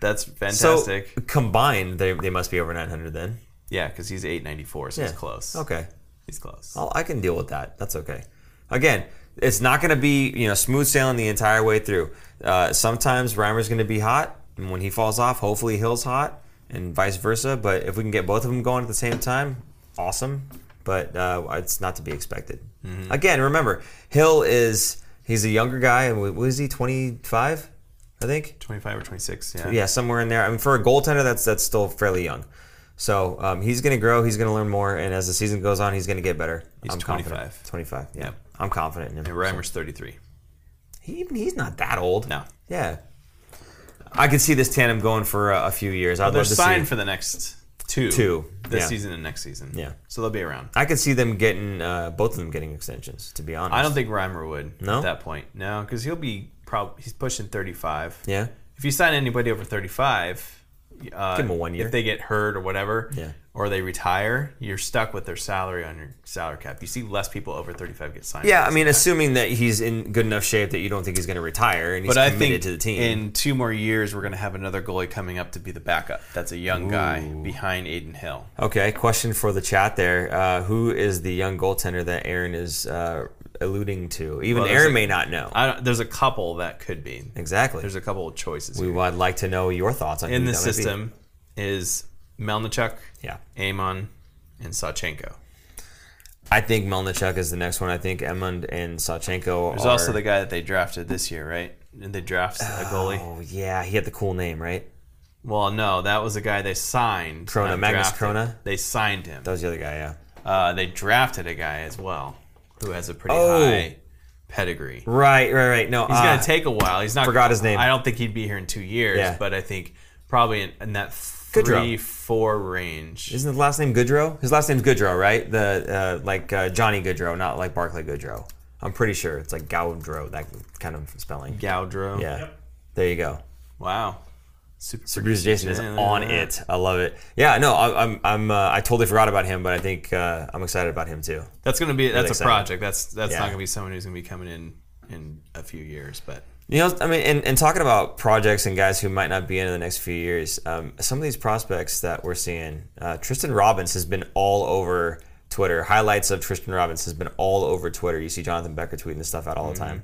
that's fantastic. So combined, they, they must be over 900 then. yeah, because he's 894, so he's close. Okay. He's close. I'll, I can deal with that. That's okay. Again, it's not going to be you know smooth sailing the entire way through. Uh, sometimes Reimer's going to be hot, and when he falls off, hopefully Hill's hot, and vice versa. But if we can get both of them going at the same time, awesome. But uh, it's not to be expected. Again, remember Hill is he's a younger guy. and What is he? Twenty five, I think. 25 or 26, yeah. Yeah, somewhere in there. I mean, for a goaltender, that's that's still fairly young. So um, he's going to grow. He's going to learn more, and as the season goes on, he's going to get better. He's I'm confident. 25. Twenty-five. Yeah, Yep. I'm confident in him. And Reimer's 33. He, even he's not that old. No. Yeah. I could see this tandem going for a, a few years. I'd love to signed see. for the next two. Two, This yeah. season and next season. Yeah. So they'll be around. I could see them getting uh, both of them getting extensions. To be honest, I don't think Reimer would No? at that point. No, because he'll be probably he's pushing 35. Yeah. If you sign anybody over 35, uh, Give 'em a one year. If they get hurt or whatever, Yeah. Or they retire, you're stuck with their salary on your salary cap. You see less people over 35 get signed. Yeah, I mean, that. assuming that he's in good enough shape that you don't think he's going to retire and he's but I committed think to the team. in two more years, we're going to have another goalie coming up to be the backup. That's a young guy behind Adin Hill. okay, question for the chat there: uh, Who is the young goaltender that Aaron is uh, alluding to? Even Well, Aaron a- may not know. I don't, there's a couple that could be. exactly. There's a couple of choices we here. would like to know your thoughts on in the that might be. system is Melnichuk, Yeah. Emond, and Sachenko. I think Melnichuk is the next one. I think Emond and Sachenko There's are. also the guy that they drafted this year, right? And they drafted a goalie. Oh yeah, he had the cool name, right? Well, no, that was the guy they signed. Chrona, Magnus drafted. Chrona? They signed him. That was the other guy. Yeah. Uh, they drafted a guy as well who has a pretty Oh. high pedigree. Right, right, right. No, He's uh, gonna take a while. He's not. forgot his name. I don't think he'd be here in two years, Yeah. but I think probably in, in that Goodrow. three, four range. Isn't the last name Goodrow? His last name's Goodrow, right? The uh, like uh, Johnny Gaudreau, not like Barclay Goodrow. I'm pretty sure it's like Gaudrow, that kind of spelling. Gaudreau. Yeah. There you go. Wow. Super, Super Producer Jason is Yeah, on yeah. it. I love it. Yeah, no, I- I'm, I'm, uh, I totally forgot about him, but I think uh, I'm excited about him too. That's gonna be that's a excited. project. That's that's Yeah. not gonna be someone who's gonna be coming in in a few years, but You know, I mean, and, and talking about projects and guys who might not be in the next few years, um, some of these prospects that we're seeing, uh, Tristen Robins has been all over Twitter. Highlights of Tristen Robins has been all over Twitter. You see Jonathan Becker tweeting this stuff out all the time,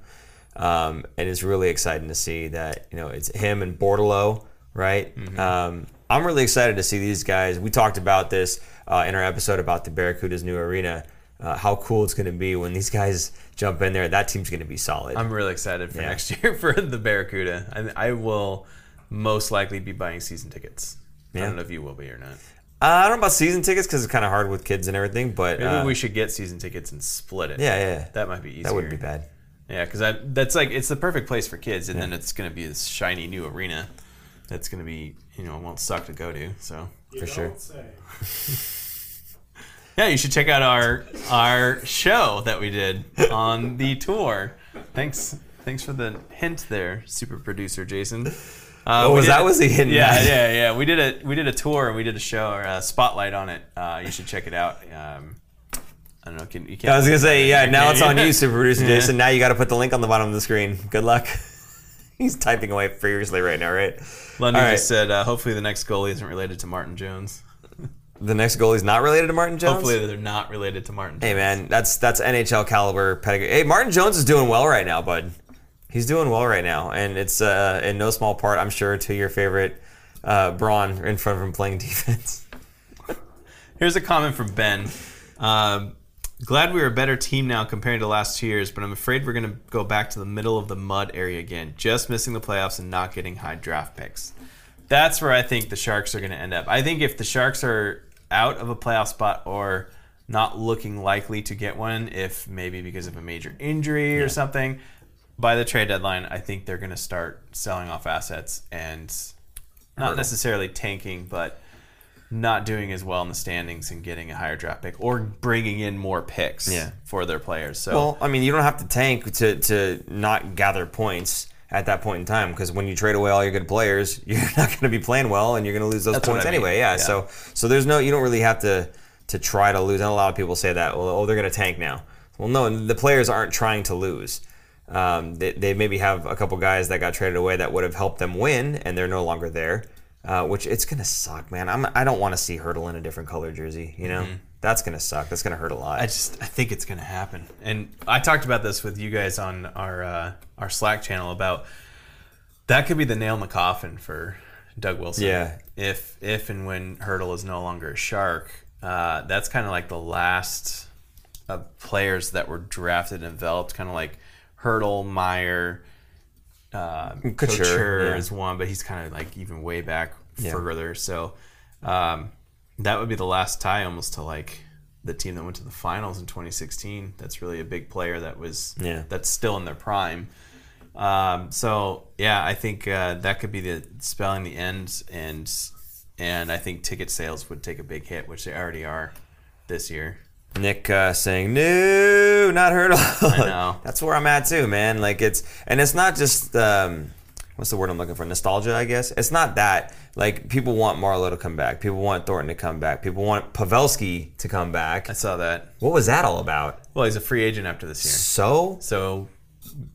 um, and it's really exciting to see that you know it's him and Bordeleau, right? Um, I'm really excited to see these guys. We talked about this uh, in our episode about the Barracuda's new arena. Uh, how cool it's going to be when these guys jump in there. That team's going to be solid. I'm really excited for Yeah. next [laughs] year for the Barracuda. I, I will most likely be buying season tickets. I don't know if you will be or not. Uh, I don't know about season tickets because it's kind of hard with kids and everything, but Maybe uh, we should get season tickets and split it. yeah, yeah, That might be easier. that wouldn't be bad. Yeah, because that's like it's the perfect place for kids, and then it's gonna be this shiny new arena. That's gonna be you know won't suck to go to. So You For don't sure. [laughs] Yeah, you should check out our our show that we did on the tour. Thanks, thanks for the hint there, super producer Jason. Uh, Oh, was that was the hidden? Yeah, yeah, yeah. We did a we did a tour and we did a show or a spotlight on it. Uh, you should check it out. Um, I don't know. Can you can't? I was gonna say, yeah. Now it's on [laughs] you, super producer Yeah. Jason. Now you got to put the link on the bottom of the screen. Good luck. [laughs] He's typing away furiously right now, right? London right. just said, uh, hopefully the next goalie isn't related to Martin Jones. The next goalie's not related to Martin Jones. Hopefully they're not related to Martin. Jones. Hey man, that's that's NHL caliber pedigree. Hey, Martin Jones is doing well right now, bud. He's doing well right now, and it's uh, in no small part, I'm sure, to your favorite uh, Braun in front of him playing [laughs] defense. Here's a comment from Ben. Um, glad we're a better team now compared to the last two years, but I'm afraid we're going to go back to the middle of the mud area again, just missing the playoffs and not getting high draft picks. That's where I think the Sharks are going to end up. I think if the Sharks are out of a playoff spot or not looking likely to get one, if maybe because of a major injury or something, by the trade deadline, I think they're going to start selling off assets and not necessarily tanking, but not doing as well in the standings and getting a higher draft pick or bringing in more picks Yeah. for their players. So Well, I mean, you don't have to tank to to not gather points at that point in time because when you trade away all your good players, [laughs] you're not going to be playing well and you're going to lose those That's points I mean. anyway. Yeah, Yeah. So so there's no you don't really have to to try to lose. And a lot of people say that. Well, oh, they're going to tank now. Well, no, the players aren't trying to lose. Um, they, they maybe have a couple guys that got traded away that would have helped them win, and they're no longer there. Uh, which it's gonna suck, man. I'm I don't want to see Hertl in a different color jersey. You know, that's gonna suck. That's gonna hurt a lot. I just I think it's going to happen. And I talked about this with you guys on our uh, our Slack channel about that could be the nail in the coffin for Doug Wilson. Yeah. If if and when Hertl is no longer a Shark, uh, that's kind of like the last of players that were drafted and developed, kind of like Hertl, Meier, uh, Couture, Couture yeah. is one, but he's kind of like even way back Yeah. further. So um, that would be the last tie almost to like the team that went to the finals in 2016. That's really a big player that was Yeah. that's still in their prime. Um, so yeah, I think uh, that could be the spelling the end, and and I think ticket sales would take a big hit, which they already are this year. Nick uh, saying no, not Hertl. I know. [laughs] That's where I'm at too, man. Like it's and it's not just um, what's the word I'm looking for? Nostalgia, I guess. It's not that. Like people want Marleau to come back. People want Thornton to come back. People want Pavelski to come back. I saw that. What was that all about? Well, he's a free agent after this year, So so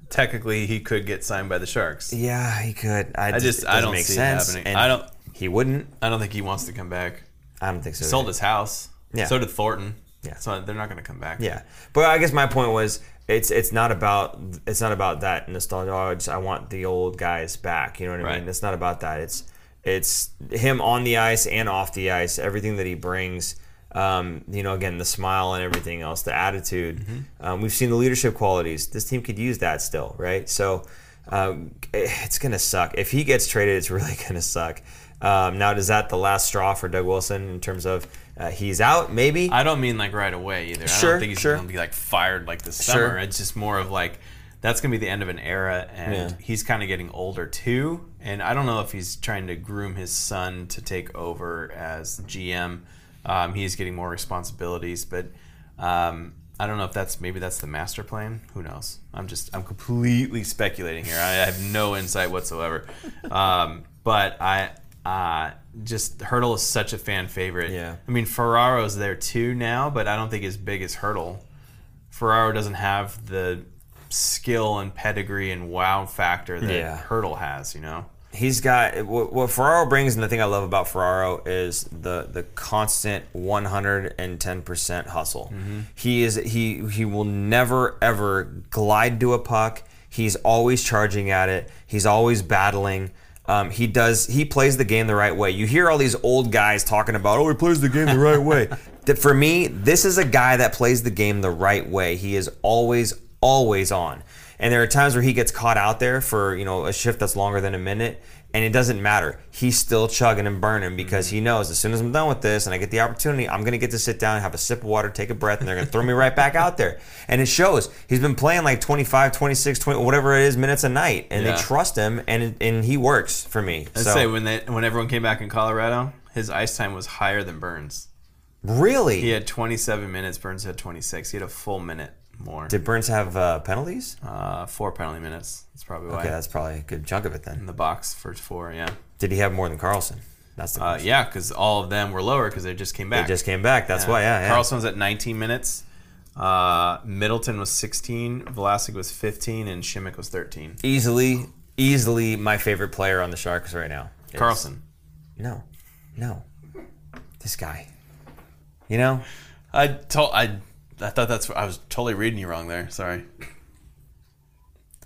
technically he could get signed by the Sharks. yeah, he could. I, I just I don't make see sense. it happening. And I don't He wouldn't. I don't think he wants to come back. I don't think so. He sold either. his house. Yeah. So did Thornton. Yeah. So they're not going to come back. Yeah, but I guess my point was it's it's not about it's not about that nostalgia. Oh, I, just, I want the old guys back. You know what I Right. mean? It's not about that. It's it's him on the ice and off the ice. Everything that he brings. Um, you know, again, the smile and everything else, the attitude. Mm-hmm. Um, we've seen the leadership qualities. This team could use that still, right? So um, it's gonna suck if he gets traded. It's really [laughs] gonna suck. Um, now, is that the last straw for Doug Wilson in terms of uh, he's out? Maybe. I don't mean like right away either. I Sure, don't think he's sure. going to be like fired like this summer. Sure. It's just more of like that's going to be the end of an era, and Yeah. he's kind of getting older too. And I don't know if he's trying to groom his son to take over as GM. Um, he's getting more responsibilities, but um, I don't know if that's maybe that's the master plan. Who knows? I'm just I'm completely speculating here. I have no insight whatsoever. [laughs] Um, but I uh, just Hertl is such a fan favorite. Yeah. I mean Ferraro's there too now, but I don't think as big as Hertl. Ferraro doesn't have the skill and pedigree and wow factor that Yeah. Hertl has. You know. he's got what, what Ferraro brings, and the thing I love about Ferraro is the the constant 110 percent hustle. Mm-hmm. He is he he will never ever glide to a puck. He's always charging at it. He's always battling. Um, he does. He plays the game the right way. You hear all these old guys talking about, "Oh, he plays the game the right way." [laughs] That for me, this is a guy that plays the game the right way. He is always, always on. And there are times where he gets caught out there for you know a shift that's longer than a minute, and it doesn't matter. He's still chugging and burning because he mm-hmm. knows as soon as I'm done with this and I get the opportunity, I'm gonna get to sit down, have a sip of water, take a breath, and they're gonna throw me right back out there. And it shows. He's been playing like 25, 26, 20, whatever it is minutes a night, and Yeah. they trust him, and and he works for me. I'd so say when they when everyone came back in Colorado, his ice time was higher than Burns. really, He had 27 minutes. Burns had 26. He had a full minute more. did Burns have uh, penalties? Uh, four penalty minutes. That's probably why. Okay, that's probably a good chunk of it then. in the box for four. Yeah. Did he have more than Karlsson? That's the Uh, yeah, because all of them were lower because they just came back. They just came back. That's why. Yeah, yeah. Karlsson was at 19 minutes. Uh, Middleton was 16. Vlasic was 15, and Simek was 13. easily, easily my favorite player on the Sharks right now. is- Karlsson. No, no, this guy. You know, I told I. I thought that's. I was totally reading you wrong there. Sorry.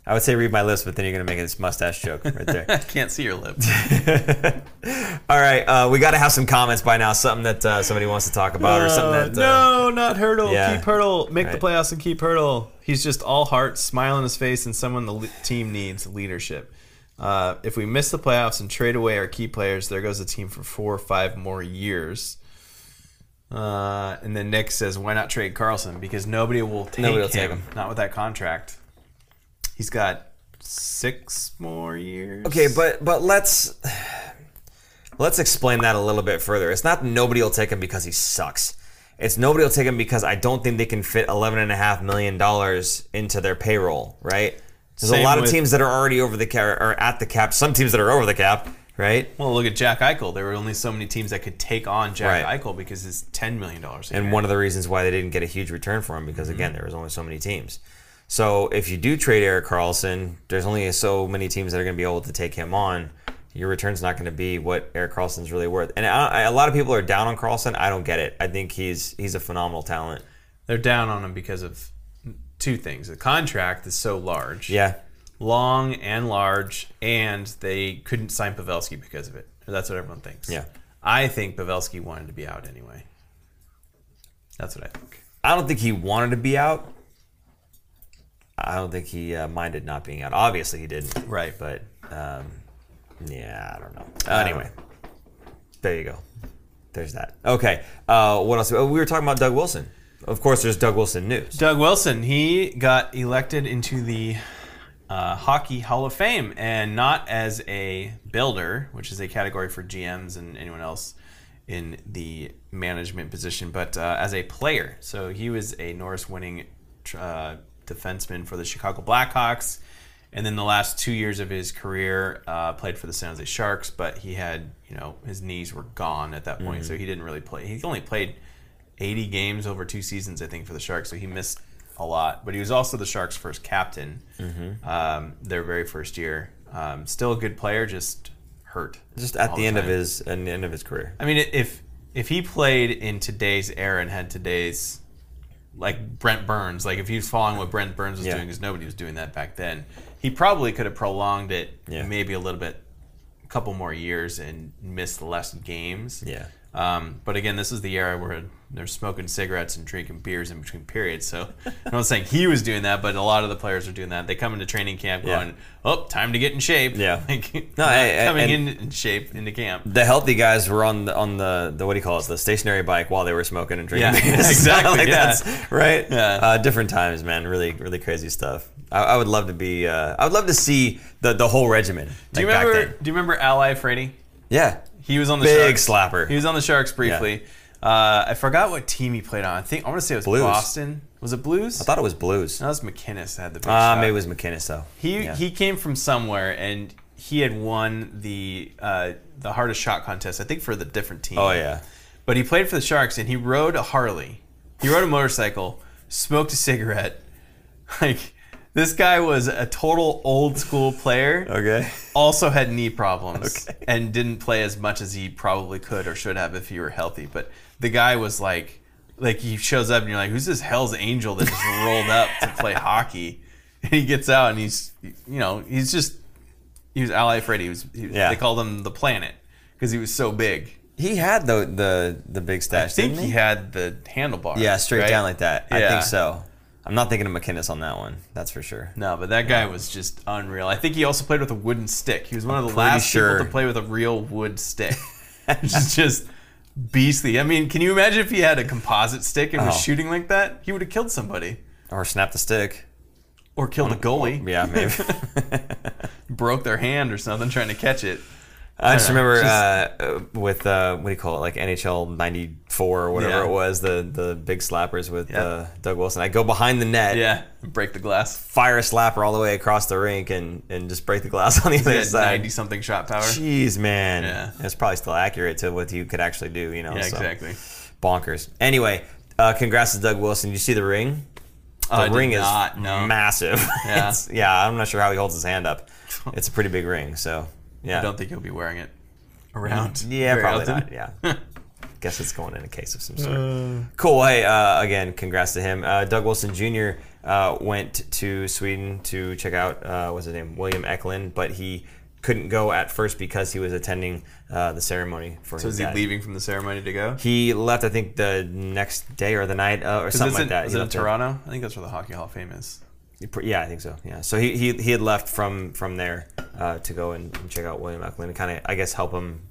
I would say read my list, but then you're gonna make this mustache joke right there. [laughs] I can't see your lips. [laughs] All right, uh, we got to have some comments by now. Something that uh, somebody wants to talk about, or something that. Uh, no, not Hertl. yeah. Keep Hertl. Make Right. the playoffs and keep Hertl. He's just all heart, smile on his face, and someone the le- team needs leadership. Uh, if we miss the playoffs and trade away our key players, there goes the team for four or five more years. Uh, and then Nick says, "Why not trade Karlsson? Because nobody will take, Nobody will him, take him. Not with that contract. He's got six more years. Okay, but but let's let's explain that a little bit further. It's not nobody will take him because he sucks. It's nobody will take him because I don't think they can fit eleven and a half million dollars into their payroll. Right? There's a Same lot of teams that are already over the cap or at the cap. Some teams that are over the cap. Right? Well, look at Jack Eichel. There were only so many teams that could take on Jack Right. Eichel because it's ten million dollars. And one of the reasons why they didn't get a huge return for him because Mm-hmm. again there was only so many teams. So if you do trade Erik Karlsson, there's only so many teams that are going to be able to take him on. Your return's not going to be what Erik Karlsson's really worth. And I, I- a lot of people are down on Karlsson. I don't get it. I think he's he's a phenomenal talent. They're down on him because of two things. The contract is so large, Yeah, long and large, and they couldn't sign Pavelski because of it. That's what everyone thinks. Yeah. I think Pavelski wanted to be out anyway. That's what I think. I don't think he wanted to be out. I don't think he uh, minded not being out. Obviously, he didn't. Right. But um, yeah, I don't know. anyway, there you go. There's that. Okay. Uh, what else? Oh, we were talking about Doug Wilson. Of course, there's Doug Wilson news. Doug Wilson, he got elected into the uh, Hockey Hall of Fame, and not as a builder, which is a category for GMs and anyone else in the management position, but uh, as a player. So he was a Norris-winning uh, defenseman for the Chicago Blackhawks, and then the last two years of his career uh, played for the San Jose Sharks. But he had, you know, his knees were gone at that point, so he didn't really play. He only played 80 games over two seasons, I think, for the Sharks. So he missed a lot. But he was also the Sharks' first captain, um, their very first year. Um, still a good player, just hurt. Just at all the end of his at the end of his career. I mean, if if he played in today's era and had today's like Brent Burns, like if he was following what Brent Burns was Yeah. doing, because nobody was doing that back then, he probably could have prolonged it Yeah. maybe a little bit, a couple more years and missed less games. Yeah. Um, but again, this is the era where they're smoking cigarettes and drinking beers in between periods. So [laughs] I'm not saying he was doing that, but a lot of the players are doing that. They come into training camp Yeah. going, "Oh, time to get in shape." Yeah. [laughs] like, No, I- I- coming in, in shape into camp. The healthy guys were on the on the, the what do you call it the stationary bike while they were smoking and drinking. Yeah, beers. [laughs] exactly, like yeah. that's right. Yeah. Uh, different times, man. Really, really crazy stuff. I, I would love to be. Uh, I would love to see the the whole regimen. Do you like, remember? Do you remember Al Iafrate? Yeah. He was on the Big Sharks. slapper. He was on the Sharks briefly. Uh, I forgot what team he played on. I think I want to say it was Blues. Boston. Was it Blues? I thought it was Blues. that was MacInnis that had the big Ah, shot. maybe it was MacInnis though. He Yeah. he came from somewhere and he had won the uh, the hardest shot contest. I think for the different team. Oh yeah. But he played for the Sharks and he rode a Harley. He rode a motorcycle, smoked a cigarette. [laughs] Like this guy was a total old school player. Okay. Also had knee problems Okay. and didn't play as much as he probably could or should have if he were healthy. But the guy was like, like he shows up and you're like, who's this Hell's Angel that just rolled up to play [laughs] hockey? And he gets out and he's, you know, he's just, he was Al Iafrate. He was, he, Yeah. they called him the Planet because he was so big. He had the the the big I stash. think didn't he had the handlebar. Yeah, straight right? down like that. I think so. I'm not thinking of MacInnis on that one. That's for sure. No, but that guy was just unreal. I think he also played with a wooden stick. He was one of the last sure. people to play with a real wood stick. [laughs] Is just beastly. I mean, can you imagine if he had a composite stick and was Oh. shooting like that? He would have killed somebody. Or snapped the stick. Or killed the goalie. Yeah, maybe. [laughs] [laughs] Broke their hand or something trying to catch it. I just know, remember just- uh, with uh, what do you call it, like NHL '94 or whatever Yeah. it was, the the big slappers with Yeah. uh, Doug Wilson. I go behind the net, Yeah. Break the glass. fire a slapper all the way across the rink, and and just break the glass [laughs] on the other had side. 90 something shot power. Jeez, man, Yeah. it's probably still accurate to what you could actually do. You know, Yeah, so. exactly. bonkers. Anyway, uh, congrats to Doug Wilson. You see the ring? The I did ring not, is no. massive. [laughs] Yeah. Yeah, I'm not sure how he holds his hand up. [laughs] It's a pretty big ring, so yeah. I don't think he'll be wearing it around. [laughs] yeah, very probably often. not. Yeah. [laughs] Guess it's going in a case of some sort. cool. Hey, uh, again, congrats to him. Uh, Doug Wilson Jr. Uh, went to Sweden to check out uh, what's his name, William Eklund, but he couldn't go at first because he was attending uh, the ceremony for So his is he dad. leaving from the ceremony to go? He left, I think, the next day or the night uh, or something this like in, that. is He it in left it- Toronto? I think that's where the Hockey Hall of Fame is. Yeah, I think so. Yeah, so he he, he had left from from there uh, to go and, and check out William Eklund and kind of I guess help him.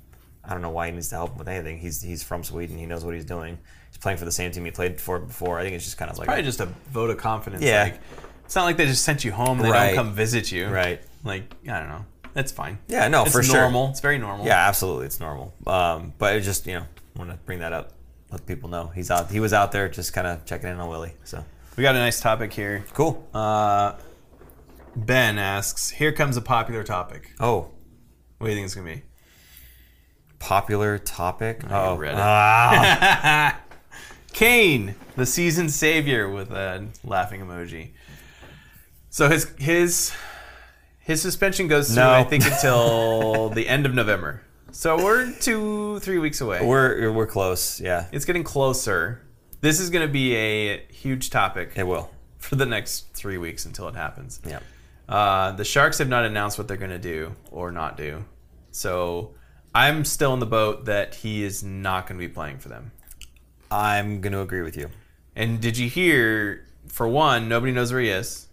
I don't know why he needs to help him with anything. He's he's from Sweden. He knows what he's doing. He's playing for the same team he played for before. I think it's just kind of like Probably just a vote of confidence. Yeah. Like, it's not like they just sent you home. And they Right. don't come visit you. right. Like, I don't know. That's fine. Yeah, no, it's for sure. It's normal. It's very normal. Yeah, absolutely, it's normal. Um, but it just you know want to bring that up, let people know he's out. He was out there just kind of checking in on Willie. So We got a nice topic here. cool. Uh, ben asks, "Here comes a popular topic. Oh, What do you think it's gonna be?" popular topic. Oh, read it. Ah. [laughs] Kane, the season savior, with a laughing emoji. So his his his suspension goes through, No. I think, [laughs] until the end of November. So we're two, three weeks away. we're we're close. Yeah, it's getting closer. This is going to be a huge topic it will. for the next three weeks until it happens. Yeah. Uh, the Sharks have not announced what they're going to do or not do. So I'm still in the boat that he is not going to be playing for them. I'm going to agree with you. And did you hear? For one, nobody knows where he is.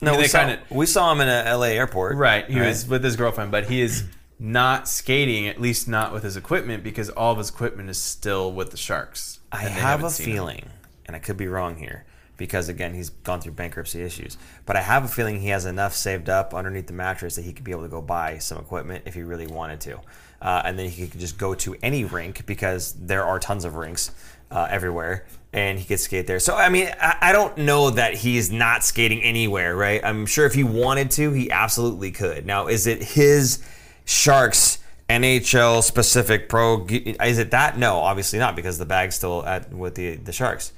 No, mean, we saw, kinda- we saw him in a LA airport. Right, he Right. was with his girlfriend, but he is not skating. At least not with his equipment because all of his equipment is still with the Sharks. I have a feeling, and I could be wrong here, because again, he's gone through bankruptcy issues. But I have a feeling he has enough saved up underneath the mattress that he could be able to go buy some equipment if he really wanted to, uh, and then he could just go to any rink because there are tons of rinks uh, everywhere, and he could skate there. So I mean, I, I don't know that he's not skating anywhere, right? I'm sure if he wanted to, he absolutely could. Now, is it his Sharks? NHL specific pro is it that? No, obviously not because the bag's still at with the the Sharks.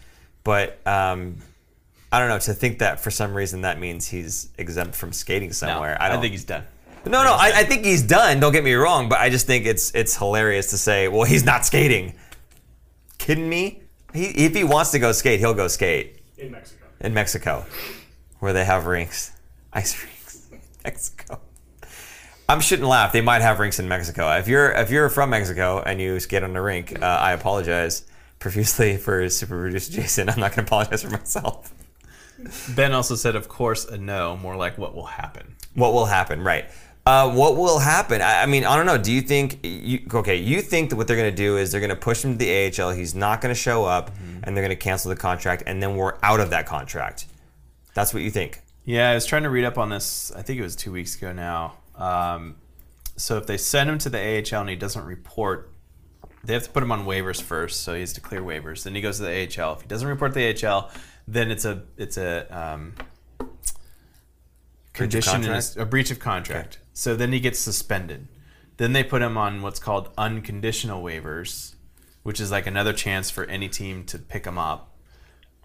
But um, I don't know to think that for some reason that means he's exempt from skating somewhere. I, I don't think he's done. No, no, I, I think he's done. Don't get me wrong, but I just think it's it's hilarious to say, well, he's not skating. Kidding me? He, if he wants to go skate, he'll go skate in Mexico. in Mexico, where they have rinks, ice rinks. [laughs] Mexico. I shouldn't laugh. They might have rinks in Mexico. If you're if you're from Mexico and you skate on a rink, uh, I apologize profusely for super producer Jason. I'm not going to apologize for myself. Ben also said, of course, a no, more like what will happen. What will happen? Right. Uh, what will happen? I, I mean, I don't know. Do you think you okay? You think that what they're going to do is they're going to push him to the AHL. He's not going to show up, and they're going to cancel the contract, and then we're out of that contract. That's what you think. Yeah, I was trying to read up on this. I think it was two weeks ago now. Um, so if they send him to the AHL and he doesn't report they have to put him on waivers first, so he has to clear waivers. Then he goes to the AHL. If he doesn't report to the AHL, then it's a it's a um, condition in a breach of contract. So then he gets suspended. Then they put him on what's called unconditional waivers, which is like another chance for any team to pick him up,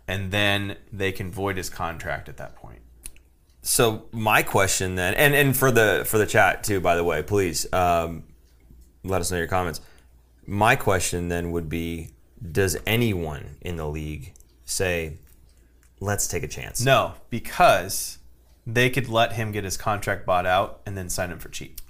and then they can void his contract at that point. So my question then, and and for the for the chat too, by the way, please um, let us know your comments. My question then would be: Does anyone in the league say, "Let's take a chance"? No, because they could let him get his contract bought out and then sign him for cheap.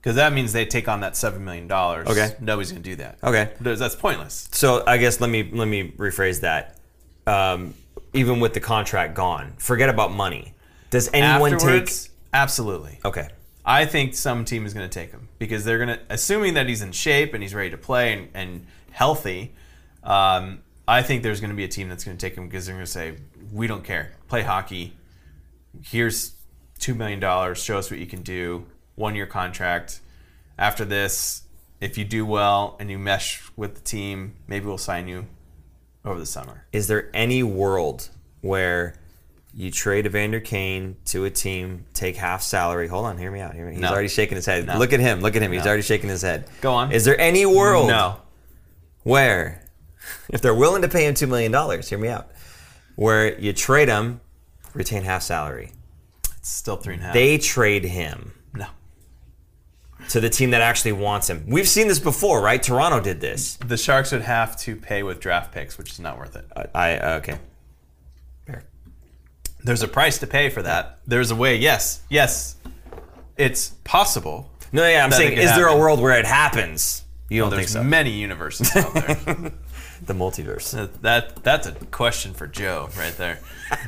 Because that means they take on that seven million dollars. Okay. nobody's gonna do that. Okay. That's pointless. So I guess let me let me rephrase that. Um, even with the contract gone, forget about money. Does anyone Afterwards, absolutely. Okay. I think some team is going to take him because they're going to, assuming that he's in shape and he's ready to play and, and healthy. Um, I think there's going to be a team that's going to take him because they're going to say, "We don't care. Play hockey. Here's two million dollars. Show us what you can do. One year contract. After this, if you do well and you mesh with the team, maybe we'll sign you over the summer." Is there any world where you trade Evander Kane to a team, take half salary? Hold on, hear me out. Hear me. He's No. already shaking his head. No. Look at him. Look at him. He's already shaking his head. Go on. Is there any world No. where, [laughs] if they're willing to pay him two million dollars, hear me out, where you trade him, retain half salary? It's still three and a half. They trade him no. to the team that actually wants him. We've seen this before, right? Toronto did this. The Sharks would have to pay with draft picks, which is not worth it. I, I okay. There's a price to pay for that. There's a way. Yes, yes, it's possible. No, yeah, I'm That saying, could is there a happen. world where it happens? You don't think There's so? many universes out there. [laughs] the multiverse. That- that that's a question for Joe right there.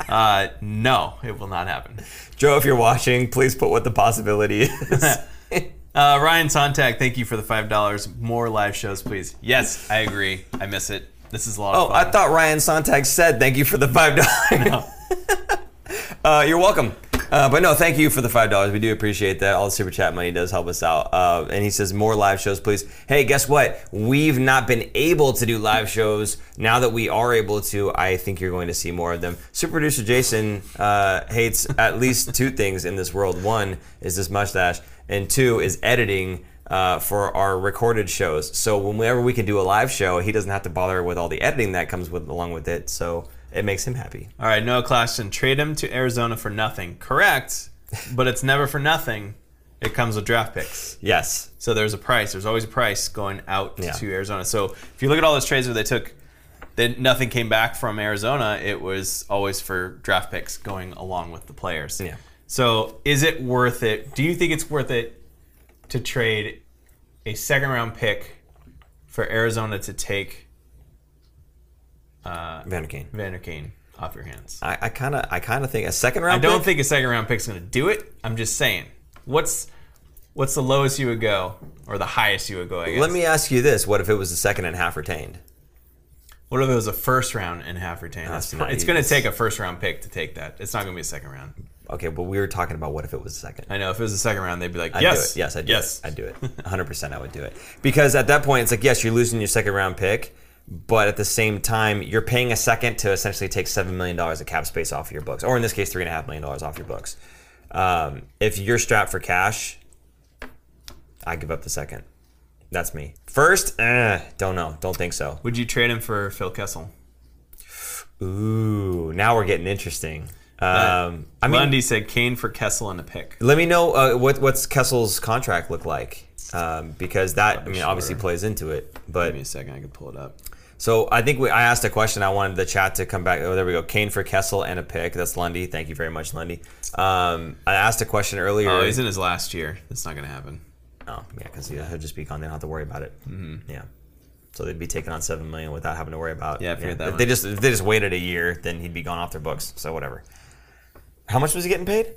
Uh, no, it will not happen. Joe, if you're watching, please put what the possibility is. [laughs] Uh, Ryan Sontag, thank you for the five dollars. More live shows, please. Yes, I agree. I miss it. This is a lot oh, of fun. I thought Ryan Sontag said thank you for the five dollars. [laughs] [laughs] uh, you're welcome. Uh, but no, thank you for the five dollars. We do appreciate that. All the super chat money does help us out. Uh, and he says more live shows, please. Hey, guess what? We've not been able to do live shows. Now that we are able to, I think you're going to see more of them. Super producer Jason uh, hates at least two things in this world. One is this mustache, and two is editing. Uh, for our recorded shows, so whenever we can do a live show, he doesn't have to bother with all the editing that comes with along with it. So it makes him happy. All right, Noah Claxton, trade him to Arizona for nothing. Correct, but it's never for nothing. It comes with draft picks. Yes, So there's a price. There's always a price going out Yeah. to Arizona. So if you look at all those trades where they took, then nothing came back from Arizona. It was always for draft picks going along with the players. Yeah. So is it worth it? Do you think it's worth it to trade a second round pick for Arizona to take uh, Vander Kane. Vander Kane off your hands? I, I kind of, I kind of think a second round. I don't pick? think a second round pick's going to do it. I'm just saying. What's what's the lowest you would go, or the highest you would go? I guess. Let me ask you this: What if it was a second and half retained? What if it was a first round and half retained? That's it's going to take a first round pick to take that. It's not going to be a second round. Okay, but we were talking about what if it was a second. I know if it was a second round, they'd be like, I'd yes, do it. Yes, I'd do yes. I'd do it. 100% I would do it. Because at that point, it's like, yes, you're losing your second round pick, but at the same time, you're paying a second to essentially take $7 million of cap space off of your books, or in this case, $3.5 million off your books. Um, if you're strapped for cash, I give up the second. That's me. First, eh, don't know. Don't think so. Would you trade him for Phil Kessel? Ooh, now we're getting interesting. Uh, Um, I mean, Lundy said Kane for Kessel and a pick. Let me know uh, what what's Kessel's contract look like, um, because that I mean obviously plays into it. But give me a second, I can pull it up. so I think we, I asked a question. I wanted the chat to come back. Oh, there we go. Kane for Kessel and a pick. That's Lundy. Thank you very much, Lundy. Um, I asked a question earlier. Oh, he's in his last year. That's not going to happen. Oh, yeah, because he'll just be gone. They don't have to worry about it. Mm-hmm. Yeah. So they'd be taking on seven million without having to worry about. Yeah, I figured that If they just if they just waited a year, then he'd be gone off their books. So whatever. How much was he getting paid?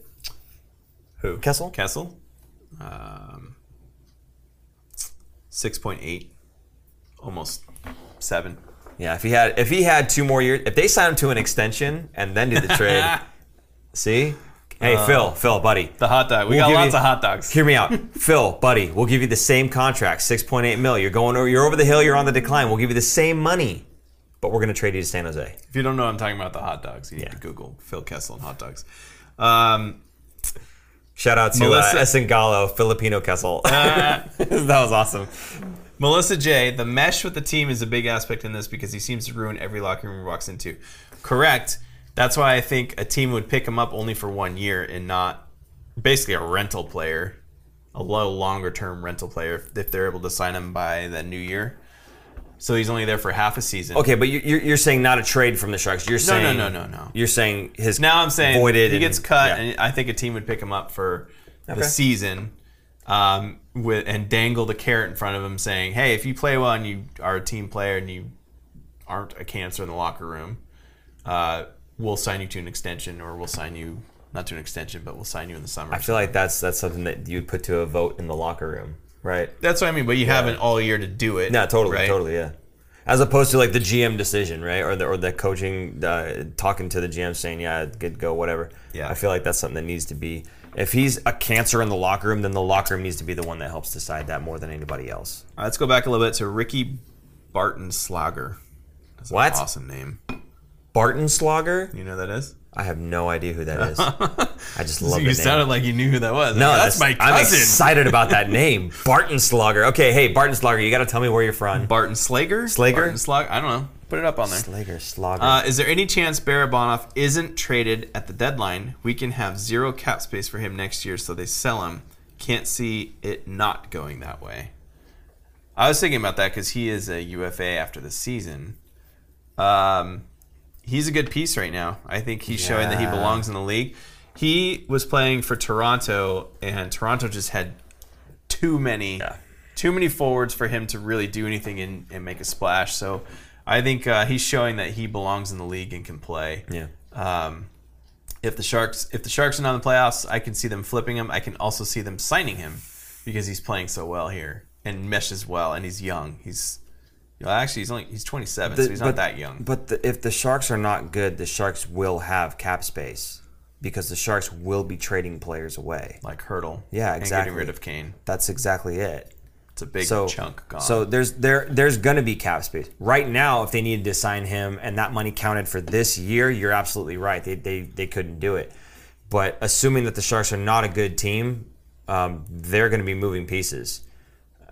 Who? Kessel? Kessel. Um, six point eight, almost seven. Yeah, if he had if he had two more years, if they signed him to an extension and then did the trade, [laughs] see, Hey, Phil, Phil, buddy. The hot dog. We We'll got lots you- of hot dogs. Hear me out, [laughs] Phil, buddy. We'll give you the same contract, six point eight mil. You're going over. You're over the hill. You're on the decline. We'll give you the same money, but we're going to trade you to San Jose. If you don't know, I'm talking about the hot dogs. You need Yeah. to Google Phil Kessel and hot dogs. Um, Shout out to Melissa- uh, Filipino Kessel. [laughs] that was awesome. Melissa J, the mesh with the team is a big aspect in this because he seems to ruin every locker room he walks into. Correct. That's why I think a team would pick him up only for one year and not basically a rental player, a low longer term rental player if- if they're able to sign him by the new year. So he's only there for half a season. Okay, but you- you're, you're saying not a trade from the Sharks. You're saying no, saying no, no, no. You're saying his Now I'm saying voided. he and- gets cut, yeah. and I think a team would pick him up for Okay. the season, um, with and dangle the carrot in front of him, saying, "Hey, if you play well and you are a team player and you aren't a cancer in the locker room, uh, we'll sign you to an extension, or we'll sign you not to an extension, but we'll sign you in the summer." I feel like that's that's something that you would put to a vote in the locker room, right? That's what I mean. But you haven't all year to do it. No, totally, right? totally, yeah. As opposed to like the GM decision, right, or the or the coaching uh, talking to the GM saying, "Yeah, good, go, whatever." Yeah. I feel like that's something that needs to be. If he's a cancer in the locker room, then the locker room needs to be the one that helps decide that more than anybody else. All right, let's go back a little bit to Ricky Barton Slager. That's What? An awesome name. Barton Slogger? You know who that is? I have no idea who that is. [laughs] I just love you sounded like you knew who that was. no, that's, my cousin. I'm excited about that name, [laughs] Barton Slogger. Okay, hey, Barton Slogger, you got to tell me where you're from. Barton Slager? Slager? Barton? I don't know. Put it up on there. Slager, Slogger. Uh, is there any chance Barabanov isn't traded at the deadline? We can have zero cap space for him next year, so they sell him. Can't see it not going that way. I was thinking about that because he is a UFA after the season. Um, he's a good piece right now. I think he's showing that he belongs in the league. He was playing for Toronto, and Toronto just had too many, Yeah. too many forwards for him to really do anything and, and make a splash. So I think uh, he's showing that he belongs in the league and can play. yeah. Um, if the Sharks, if the Sharks are not in the playoffs, I can see them flipping him. I can also see them signing him because he's playing so well here and meshes well, and he's young. He's well, actually he's only he's 27, so he's not that young. But the, if the Sharks are not good, the Sharks will have cap space because the Sharks will be trading players away. like Hertl, Yeah, and exactly. getting rid of Kane. That's exactly it. It's a big so chunk gone. So there's there there's gonna be cap space right now. If they needed to sign him and that money counted for this year, you're absolutely right. They they, they couldn't do it. But assuming that the Sharks are not a good team, um, they're going to be moving pieces.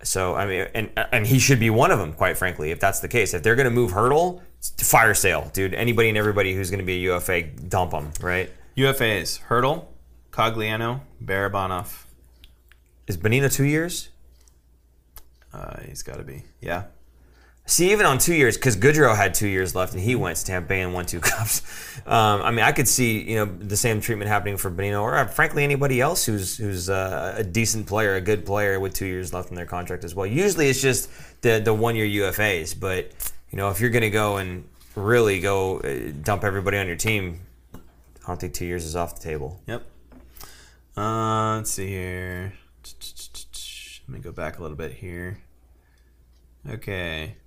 So I mean, and and he should be one of them, quite frankly, if that's the case. If they're going to move Hertl, fire sale, dude. Anybody and everybody who's going to be a UFA, dump them, right? UFAs: Hertl, Cogliano, Barabanov. Is Bonino two years? Uh, he's got to be. Yeah. See, even on two years, because Goodrow had two years left and he went to Tampa Bay and won two [laughs] cups. Um, I mean, I could see you know the same treatment happening for Bonino or uh, frankly anybody else who's who's uh, a decent player, a good player with two years left in their contract as well. Usually, it's just the the one year UFAs, but you know if you're going to go and really go uh, dump everybody on your team, I don't think two years is off the table. Yep. Uh, let's see here. Let me go back a little bit here. Okay.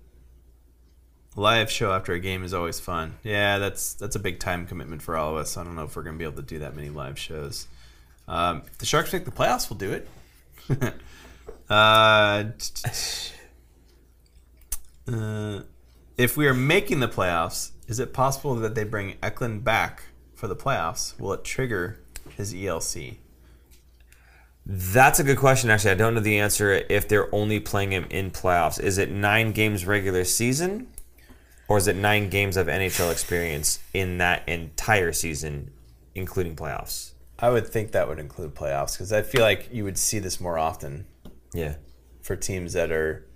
Live show after a game is always fun. Yeah, that's that's a big time commitment for all of us. I don't know if we're gonna be able to do that many live shows. Um, if the Sharks make the playoffs, we'll do it. [laughs] uh, [laughs] uh, if we are making the playoffs, is it possible that they bring Eklund back for the playoffs? Will it trigger his ELC? That's a good question. Actually, I don't know the answer. If they're only playing him in playoffs, is it nine games regular season, or is it nine games of NHL experience in that entire season, including playoffs? I would think that would include playoffs because I feel like you would see this more often Yeah, for teams that are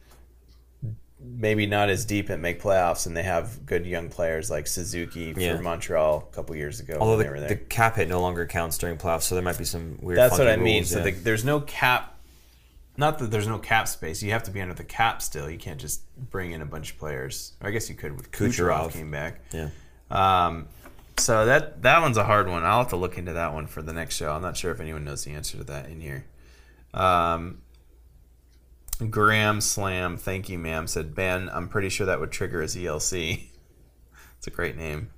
maybe not as deep and make playoffs and they have good young players like Suzuki for Yeah. Montreal a couple years ago although when they were the, there. the cap hit no longer counts during playoffs, so there might be some weird. That's what I mean. rules, So yeah. the, there's no cap. Not that there's no cap space. You have to be under the cap still. You can't just bring in a bunch of players. Or I guess you could with Kucherov, Kucherov. came back. yeah. Um, so that that one's a hard one. I'll have to look into that one for the next show. I'm not sure if anyone knows the answer to that in here. Um, Graham Slam, thank you, ma'am. Said Ben, I'm pretty sure that would trigger his [laughs] ELC. it's a great name.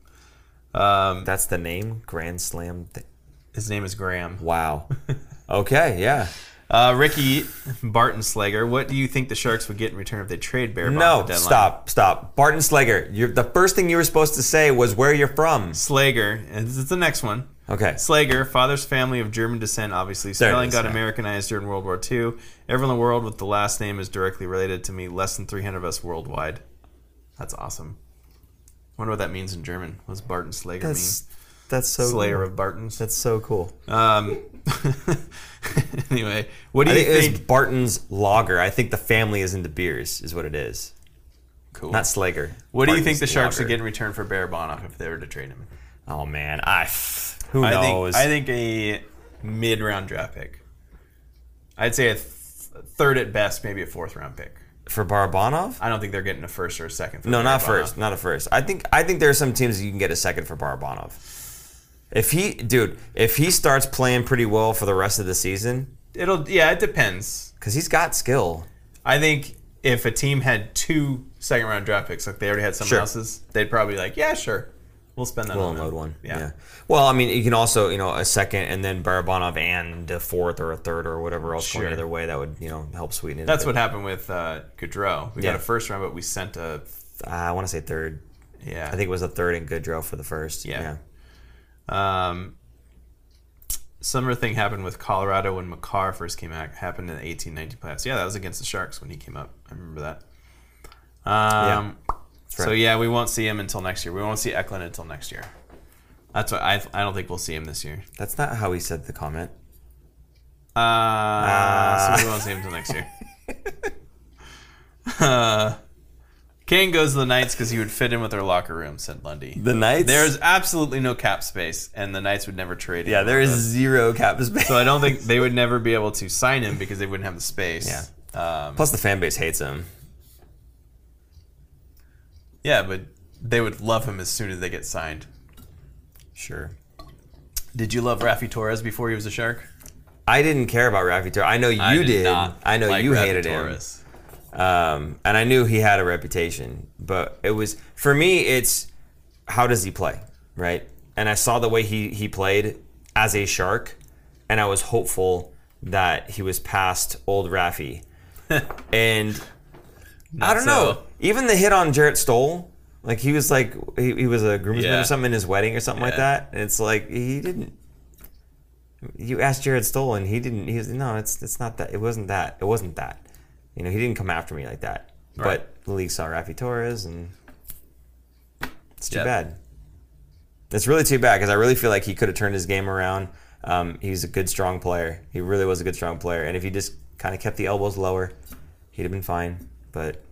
Um, That's the name, Grand Slam. Th- His name is Graham. Wow. [laughs] Okay, yeah. Uh, Ricky Barton Slager, what do you think the Sharks would get in return if they trade Bear? No, stop, stop. Barton Slager, you're, the first thing you were supposed to say was where you're from. Slager, and this is the next one. Okay. Slager, father's family of German descent, obviously. Spelling got. Americanized during World War II. Everyone in the world with the last name is directly related to me. Less than 300 of us worldwide. That's awesome. wonder what that means in German. What does Barton Slager That's that's so mean? Slayer cool. of Bartons. That's so cool. Um, [laughs] [laughs] anyway, what do I you think, think? it's Barton's Lager. I think the family is into beers, is what it is. Cool. Not Slager. what do you think the Sharks Lager. would get in return for Barabanov if they were to trade him? Oh man, I who I knows? think I think a mid-round draft pick. I'd say a th- third at best, maybe a fourth round pick. for Barabanov? I don't think they're getting a first or a second. For No, not first. Not a first. I think I think there are some teams you can get a second for Barabanov. If he, dude, if he starts playing pretty well for the rest of the season, It'll yeah, it depends. because he's got skill. I think if a team had two second round draft picks, like they already had someone Sure. else's, they'd probably be like, yeah, sure, we'll spend that We'll on unload one. Yeah. Yeah. Well, I mean, you can also, you know, a second and then Barabanov and a fourth or a third or whatever else Sure. going the other way. That would, you know, help sweeten it. That's what happened with uh, Goodrow. We Yeah. got a first round, but we sent a I want to say third. yeah. I think it was a third and Goodrow for the first. Yeah. Yeah. Um, similar thing happened with Colorado when Makar first came out. Happened in the 18-19 playoffs. Yeah, that was against the Sharks when he came up. I remember that. Um, So right. yeah, we won't see him until next year. We won't see Eklund until next year. That's what I. I don't think we'll see him this year. That's not how he said the comment. Uh, so we won't see him until next year. [laughs] uh, Kane goes to the Knights because he would fit in with their locker room," said Lundy. The Knights. There's absolutely no cap space, and the Knights would never trade him. yeah, there is zero cap space. So I don't think they would never be able to sign him because they wouldn't have the space. Yeah. Um, Plus, the fan base hates him. yeah, but they would love him as soon as they get signed. Sure. Did you love Raffi Torres before he was a Shark? I didn't care about Raffi Torres. I know you I did. not I know like you hated Torres. him. Um, and I knew he had a reputation, but it was for me. It's how does he play, right? And I saw the way he he played as a shark, and I was hopeful that he was past old Raffi. [laughs] and I don't so. know. Even the hit on Jarrett Stoll, like he was like he, he was a groomsman Yeah. or something in his wedding or something like that. And it's like he didn't. You asked Jarrett Stoll, and he didn't. He was no. It's it's not that. It wasn't that. It wasn't that. You know, he didn't come after me like that. Right. But the league saw Raffi Torres, and it's too Yeah. bad. It's really too bad because I really feel like he could have turned his game around. Um, he's a good, strong player. He really was a good, strong player. And if he just kind of kept the elbows lower, he'd have been fine. But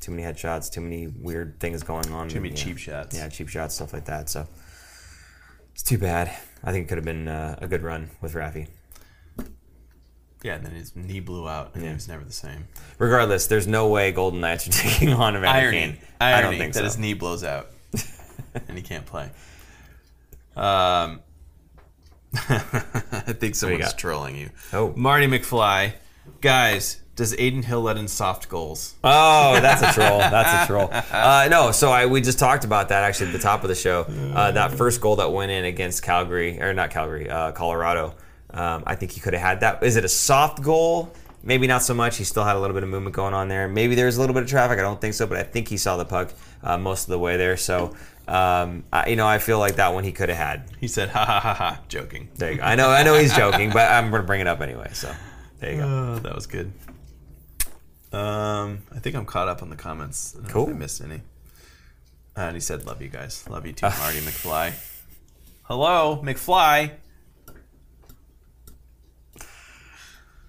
too many headshots, too many weird things going on. Too many yeah. cheap shots. Yeah, cheap shots, stuff like that. So it's too bad. I think it could have been uh, a good run with Raffi. Yeah, and then his knee blew out, and he was never the same. Regardless, there's no way Golden Knights are [laughs] taking on Evander Irony, Kane. irony I don't think that so. his knee blows out, [laughs] and he can't play. Um, [laughs] I think someone's trolling you. Oh. Marty McFly, guys, does Adin Hill let in soft goals? Oh, that's a troll. That's a troll. Uh, no, so I we just talked about that actually at the top of the show. Uh, that first goal that went in against Calgary, or not Calgary, uh, Colorado. Um, I think he could have had that. Is it a soft goal? Maybe not so much. He still had a little bit of movement going on there. Maybe there's a little bit of traffic. I don't think so, but I think he saw the puck uh, most of the way there. So, um, I, you know, I feel like that one he could have had. He said, "Ha ha ha ha," joking. There you go. I know, I know he's [laughs] joking, but I'm going to bring it up anyway. So, there you go. Oh, that was good. Um, I think I'm caught up on the comments. I Cool. if I missed any. Uh, and he said, "Love you guys. Love you too, Marty McFly." Hello, McFly.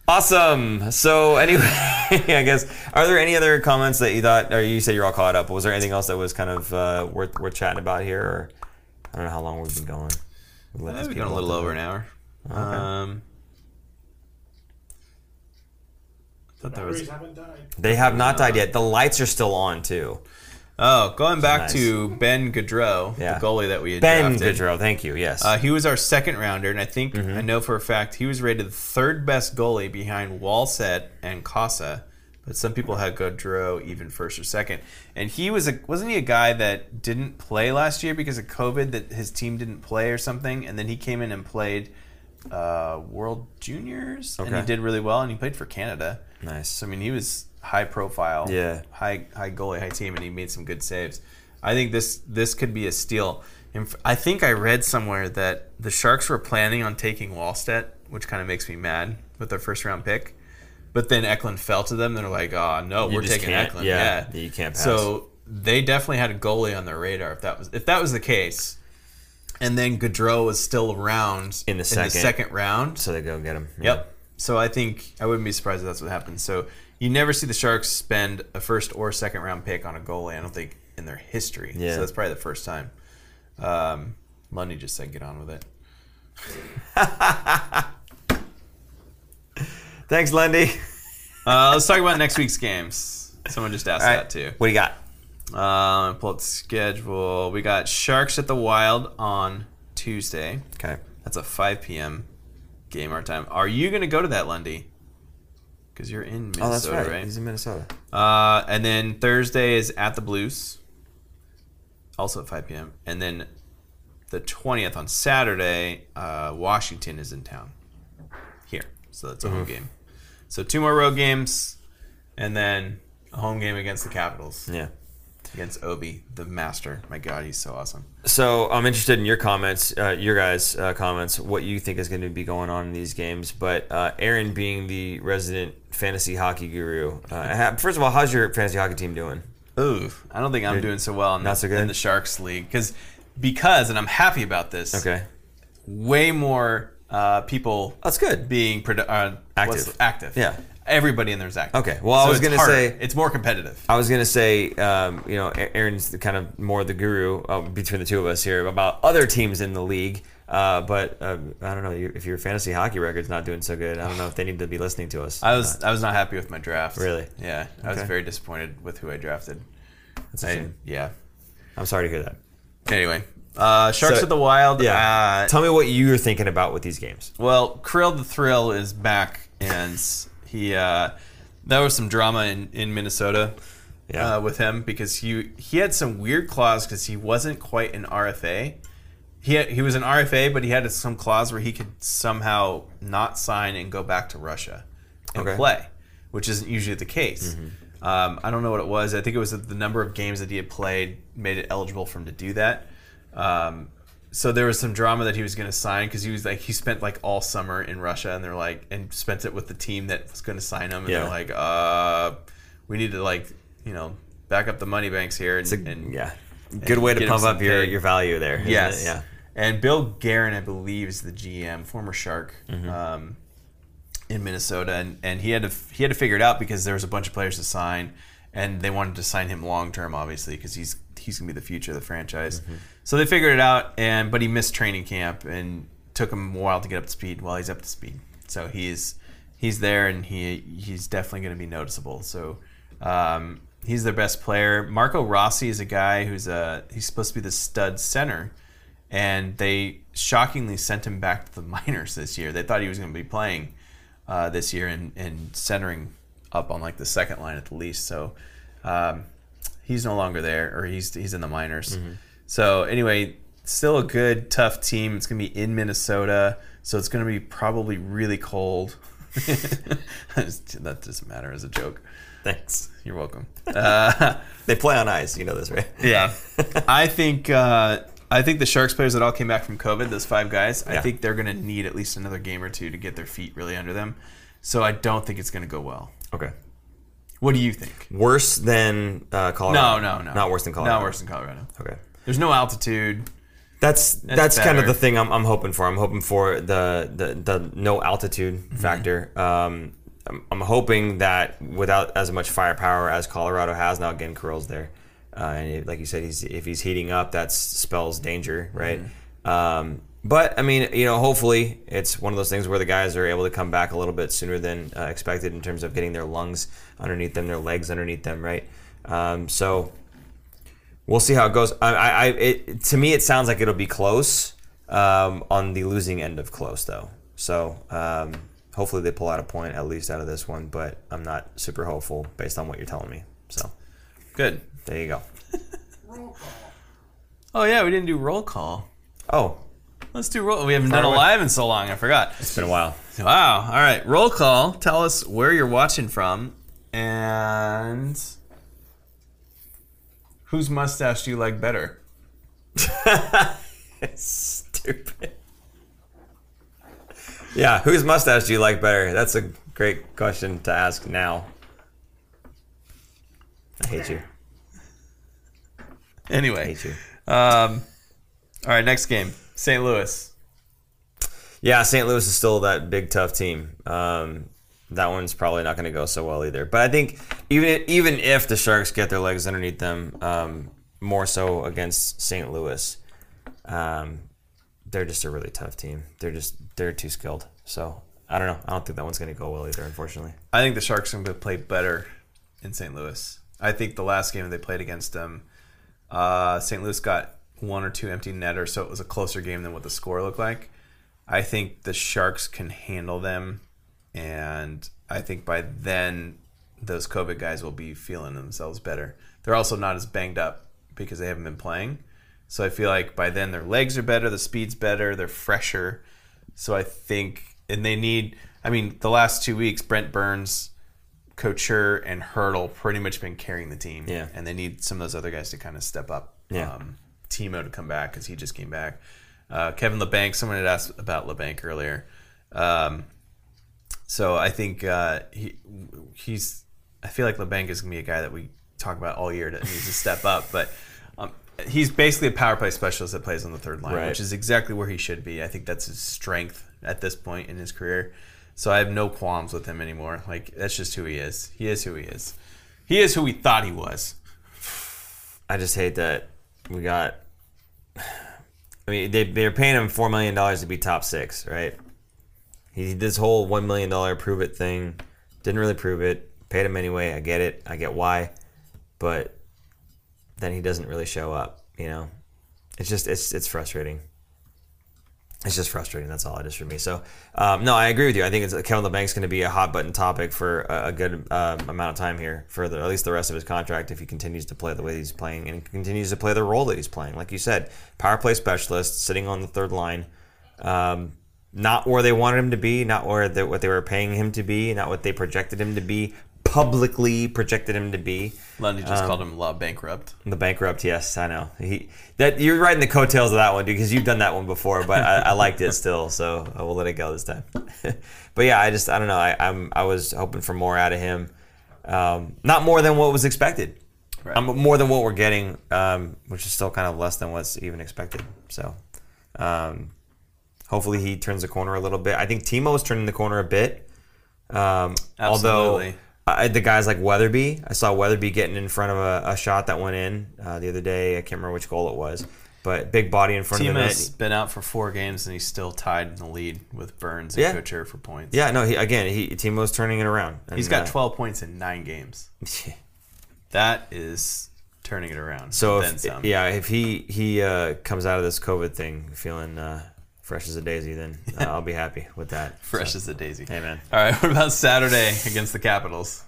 Awesome. So anyway, [laughs] I guess are there any other comments that you thought, or you said you're all caught up? Was there anything else that was kind of uh, worth worth chatting about here? Or I don't know how long we've been going. We've, uh, we've people gone a little over an hour. Um, I thought there was. Haven't died. They have not died yet. The lights are still on too. Oh, going back Nice. to Ben Gaudreau, Yeah. the goalie that we had Ben drafted. Goodrow, thank you. Yes. Uh, he was our second rounder, and I think Mm-hmm. I know for a fact he was rated the third best goalie behind Wallstedt and Cossa but some people had Gaudreau even first or second. And he was a wasn't he a guy that didn't play last year because of COVID that his team didn't play or something, and then he came in and played uh, World Juniors and he did really well, and he played for Canada. Nice. So I mean, he was high profile, Yeah. high high goalie, high team, and he made some good saves. I think this this could be a steal. I think I read somewhere that the Sharks were planning on taking Wallstedt, which kind of makes me mad with their first round pick. But then Eklund fell to them. They're like, "Oh no, You we're taking Eklund." yeah, Yeah, you can't pass. So they definitely had a goalie on their radar. If that was if that was the case, and then Gaudreau was still around In the second. second round. So they go get him. Yep. So I think I wouldn't be surprised if that's what happens. So you never see the Sharks spend a first or second round pick on a goalie. I don't think in their history. Yeah. So that's probably the first time. Um, Lundy just said, "Get on with it." [laughs] Thanks, Lundy. Uh, let's talk about next week's games. Someone just asked right. that too. What do you got? Um, pull up the schedule. We got Sharks at the Wild on Tuesday. Okay. That's a 5 p.m. game our time. Are you going to go to that, Lundy? Because you're in Minnesota, Oh, that's right. right? He's in Minnesota. Uh, and then Thursday is at the Blues, also at 5 p.m. And then the 20th on Saturday, uh, Washington is in town here. So that's a home game. So two more road games, and then a home game against the Capitals, Yeah. Against Ovi, the master. My God, he's so awesome. So I'm interested in your comments, uh, your guys' uh, comments, what you think is going to be going on in these games. But uh, Aaron, being the resident fantasy hockey guru, uh, [laughs] first of all, how's your fantasy hockey team doing? Ooh, I don't think I'm doing so well in, Not the, so good? in the Sharks league because because, and I'm happy about this. Okay, way more uh, people that's good. being produ- uh, Active. active. Yeah. Everybody in there is active. Okay, well, I was gonna harder. say- it's more competitive. I was gonna say, um, you know, Aaron's the kind of more the guru uh, between the two of us here about other teams in the league. Uh, but uh, I don't know if your fantasy hockey record's not doing so good. I don't know if they need to be listening to us. I was I was not happy with my draft. Really? Yeah, I was very disappointed with who I drafted. That's a I- shame. yeah. I'm sorry to hear that. Anyway, uh, Sharks So- of the Wild. Yeah. Uh, Tell me what you're thinking about with these games. Well, Krill the Thrill is back, and he uh, there was some drama in, in Minnesota Yeah. uh, with him because he he had some weird clause because he wasn't quite an RFA. He had, he was an RFA, but he had some clause where he could somehow not sign and go back to Russia and Okay. play, which isn't usually the case. Um, I don't know what it was. I think it was the number of games that he had played made it eligible for him to do that. Um, so there was some drama that he was going to sign because he was like he spent like all summer in Russia and they're like and spent it with the team that was going to sign him and Yeah. they're like uh we need to like you know back up the money banks here and, and yeah. Good way to pump up your, pay. your value there. yes? Yeah. and Bill Guerin I believe is the GM former Shark Mm-hmm. um, in Minnesota and, and he had to he had to figure it out because there was a bunch of players to sign and they wanted to sign him long term obviously because he's he's gonna be the future of the franchise Mm-hmm. So they figured it out and but he missed training camp and took him a while to get up to speed well he's up to speed. So he's he's there and he he's definitely going to be noticeable. So um, he's their best player. Marco Rossi is a guy who's a he's supposed to be the stud center and they shockingly sent him back to the [laughs] minors this year. They thought he was going to be playing uh, this year and, and centering up on like the second line at the least. So um, he's no longer there, or he's he's in the minors. So anyway, still a good tough team. It's gonna be in Minnesota, so it's gonna be probably really cold. [laughs] that doesn't matter as a joke. Thanks. You're welcome. [laughs] Uh, They play on ice. You know this, right? yeah, [laughs] I think uh, I think the Sharks players that all came back from COVID, those five guys, I think they're going to need at least another game or two to get their feet really under them. So I don't think it's going to go well. Okay. What do you think? Worse than uh, No, Colorado? no, no. Not worse than Colorado? Not worse than Colorado. Okay. There's no altitude. That's that's, kind of the thing I'm, I'm hoping for. I'm hoping for the the, the no altitude Mm-hmm. factor. Um, I'm, I'm hoping that without as much firepower as Colorado has now, again, Kirill's there, uh, and like you said, he's if he's heating up, that spells danger, right? Mm-hmm. Um, but I mean, you know, hopefully it's one of those things where the guys are able to come back a little bit sooner than uh, expected in terms of getting their lungs underneath them, their legs underneath them, right? Um, so we'll see how it goes. I, I, I it, to me, it sounds like it'll be close um, on the losing end of close, though. So um, hopefully they pull out a point at least out of this one, but I'm not super hopeful based on what you're telling me. So Good. there you go. Roll call. Oh yeah, we didn't do roll call. Oh, Let's do roll. We haven't done a live in so long. I forgot. it's been a while. Wow. All right. Roll call. Tell us where you're watching from and whose mustache do you like better? [laughs] Stupid. Yeah, whose mustache do you like better? That's a great question to ask now. I hate you. I Anyway. hate you. Um, all right. Next game. St. Louis. Yeah, St. Louis is still that big tough team. Um, that one's probably not going to go so well either. But I think even even if the Sharks get their legs underneath them, um, more so against St. Louis, um, they're just a really tough team. They're just they're too skilled. So I don't know. I don't think that one's going to go well either. Unfortunately. I think the Sharks are going to play better in St. Louis. I think the last game they played against them, uh, St. Louis got one or two empty netters, so it was a closer game than what the score looked like. I think the Sharks can handle them, and I think by then those COVID guys will be feeling themselves better. They're also not as banged up because they haven't been playing. So I feel like by then their legs are better, the speed's better, they're fresher. So I think, and they need. I mean, the last two weeks, Brent Burns, Couture, and Hertl pretty much been carrying the team. Yeah. and they need some of those other guys to kind of step up. Yeah. Um, Timo to come back because he just came back. Uh, Kevin Labanc. Someone had asked about Labanc earlier. Um, so I think uh, he he's. I feel like Labanc is gonna be a guy that we talk about all year that needs to step up, but. Um, He's basically a power play specialist that plays on the third line, Right. which is exactly where he should be. I think that's his strength at this point in his career. So I have no qualms with him anymore. Like that's just who he is. He is who he is. He is who we thought he was. I just hate that we got. [sighs] I mean, they they're paying him four million dollars to be top six, right? He did this whole one million dollar prove it thing. Didn't really prove it. Paid him anyway. I get it. I get why, but then he doesn't really show up. You know, it's just it's it's frustrating. It's just frustrating. That's all it is for me. So, um, no, I agree with you. I think it's, Kevin Labanc's going to be a hot button topic for a, a good um, amount of time here, for the, at least the rest of his contract, if he continues to play the way he's playing and continues to play the role that he's playing. Like you said, power play specialist, sitting on the third line, um, not where they wanted him to be, not where they, what they were paying him to be, not what they projected him to be, publicly projected him to be. Lundy just called him law bankrupt. The bankrupt, yes, I know. He that you're riding the coattails of that one, dude, because you've done that one before. But I, I liked it still, so I will let it go this time. [laughs] but yeah, I just I don't know. I, I'm I was hoping for more out of him, um, not more than what was expected. Right. Um, more than what we're getting, um, which is still kind of less than what's even expected. So, um, hopefully he turns the corner a little bit. I think Timo is turning the corner a bit. Um, although the guys like Weatherby, I saw Weatherby getting in front of a, a shot that went in uh, the other day. I can't remember which goal it was, but big body in front of the Timo's net. been out for four games and he's still tied in the lead with Burns and Yeah. Couture for points. Yeah, no, he, again, he Timo's turning it around. He's got uh, 12 points in nine games. [laughs] That is turning it around. So if, yeah, if he he uh, comes out of this COVID thing feeling uh, fresh as a daisy, then [laughs] uh, I'll be happy with that. fresh So, as a daisy. Hey man, All right, [laughs] what about Saturday against the Capitals?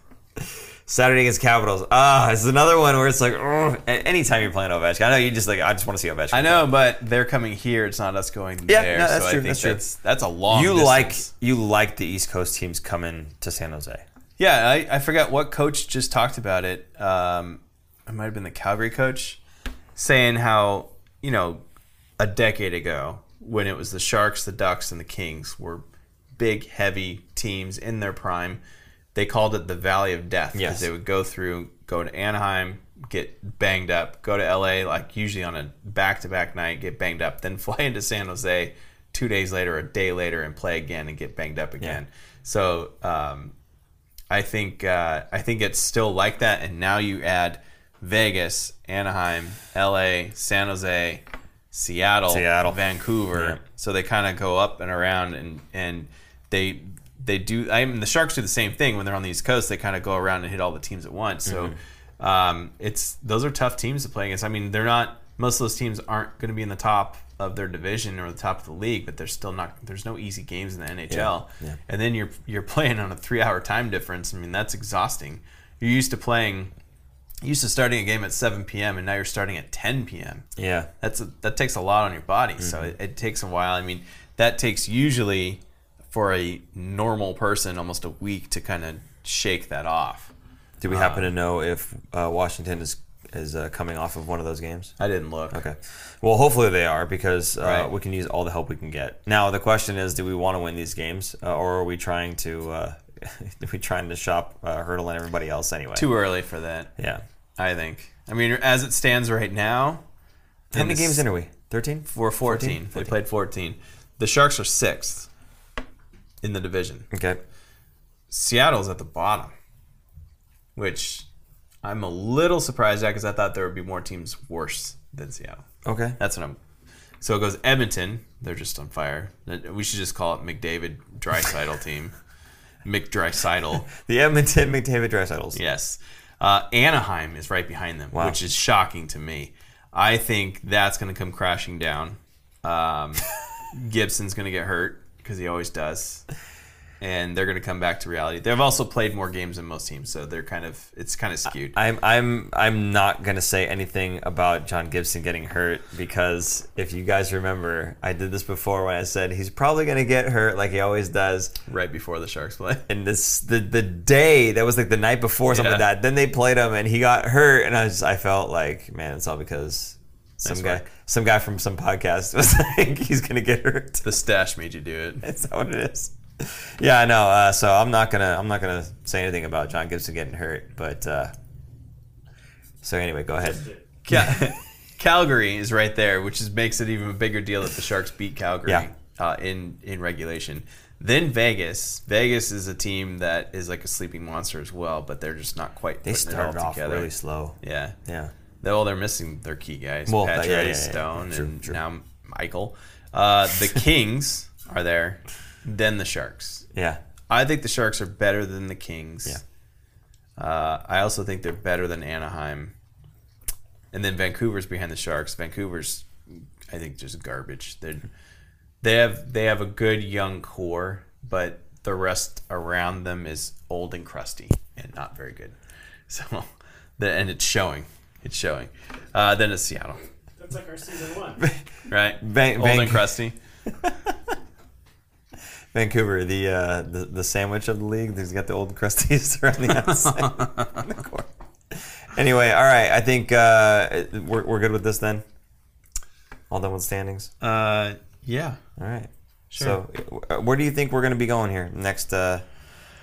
Saturday against Capitals. Ah, it's another one where it's like, oh, a- anytime you're playing Ovechkin, I know you just like, I just want to see Ovechkin. I know, but they're coming here. It's not us going Yeah, there. no, that's so true, I think that's true. that's that's a long. you distance. like you like the East Coast teams coming to San Jose. Yeah, I, I forgot what coach just talked about it. Um, it might have been the Calgary coach saying how you know a decade ago when it was the Sharks, the Ducks, and the Kings were big, heavy teams in their prime. They called it the Valley of Death because Yes. they would go through, go to Anaheim, get banged up, go to LA, like usually on a back-to-back night, get banged up, then [laughs] fly into San Jose two days later, a day later, and play again and get banged up again. So um, I think uh, I think it's still like that, and now you add Vegas, Anaheim, L.A., San Jose, Seattle, Seattle. Vancouver. Yeah. So they kind of go up and around, and and they they do. I mean, the Sharks do the same thing when they're on the East Coast. They kind of go around and hit all the teams at once. So um, it's those are tough teams to play against. I mean, they're not. Most of those teams aren't going to be in the top of their division or the top of the league, but there's still not there's no easy games in the NHL. yeah. And then you're you're [laughs] playing on a three hour time difference. I mean that's exhausting. You're used to playing used to starting a game at 7 p.m. and now you're starting at 10 p.m. Yeah. That's a, that takes a lot on your body. So Mm-hmm. it, it takes a while. I mean, that takes usually for a normal person almost a week to kind of shake that off. Do we happen to know if uh, Washington is is uh, coming off of one of those games? I didn't look. Okay. Well, hopefully they are because uh, Right. we can use all the help we can get. Now the question is, do we want to win these games, uh, or are we trying to? [laughs] Uh, are we trying to shop uh, Hertl and everybody else anyway? Too early for that, Yeah. I think. I mean, as it stands right now, How many games in are we? Thirteen. We're 14. They played 14. The Sharks are sixth in the division. Okay. Seattle's at the bottom, which I'm a little surprised at because I thought there would be more teams worse than Seattle. Okay. That's what I'm. So it goes Edmonton. They're just on fire. We should just call it McDavid Draisaitl team. McDraisaitl. [laughs] The Edmonton McDavid Draisaitls. Yes. Uh, Anaheim is right behind them, Wow. which is shocking to me. I think that's going to come crashing down. Um, [laughs] Gibson's going to get hurt because he always does. And they're going to come back to reality. They've also played more games than most teams, so they're kind of it's kind of skewed. I'm I'm I'm not gonna say anything about John Gibson getting hurt because if you guys remember, I did this before when I said he's probably gonna get hurt like he always does. right before the Sharks play. And this the the day that was like the night before something like that. Then they played him and he got hurt, and I was I felt like man, it's all because some Nice guy work. some guy from some podcast [laughs] was like he's gonna get hurt. The stash made you do it. Is that what it is? [laughs] Yeah, I know. Uh, so I'm not gonna I'm not gonna say anything about John Gibson getting hurt, but uh, so anyway, go ahead. Cal- [laughs] Calgary is right there, which is, makes it even a bigger deal that the Sharks beat Calgary Yeah. uh, in in regulation. Then Vegas. Vegas is a team that is like a sleeping monster as well, but they're just not quite. They started off together. really slow. Yeah. Yeah. Well, they're missing their key guys, Well, Patrick, yeah, yeah, yeah. Stone, True, and true. now Michael. Uh, the [laughs] Kings are there, then the Sharks. Yeah. I think the Sharks are better than the Kings. Yeah. Uh, I also think they're better than Anaheim. And then Vancouver's behind the Sharks. Vancouver's, I think, just garbage. They they have they have a good young core, but the rest around them is old and crusty and not very good. [laughs] So, the, and it's showing. It's showing. Uh, then it's Seattle, That's like our season one. [laughs] right? Van- old Van- and crusty. [laughs] Vancouver, the uh, the the sandwich of the league. He's got the old crusties [laughs] around the outside. [laughs] the. Anyway, all right. I think uh, we're we're good with this then. All done with standings. Uh, yeah. All right. Sure. So, uh, where do you think we're going to be going here next uh,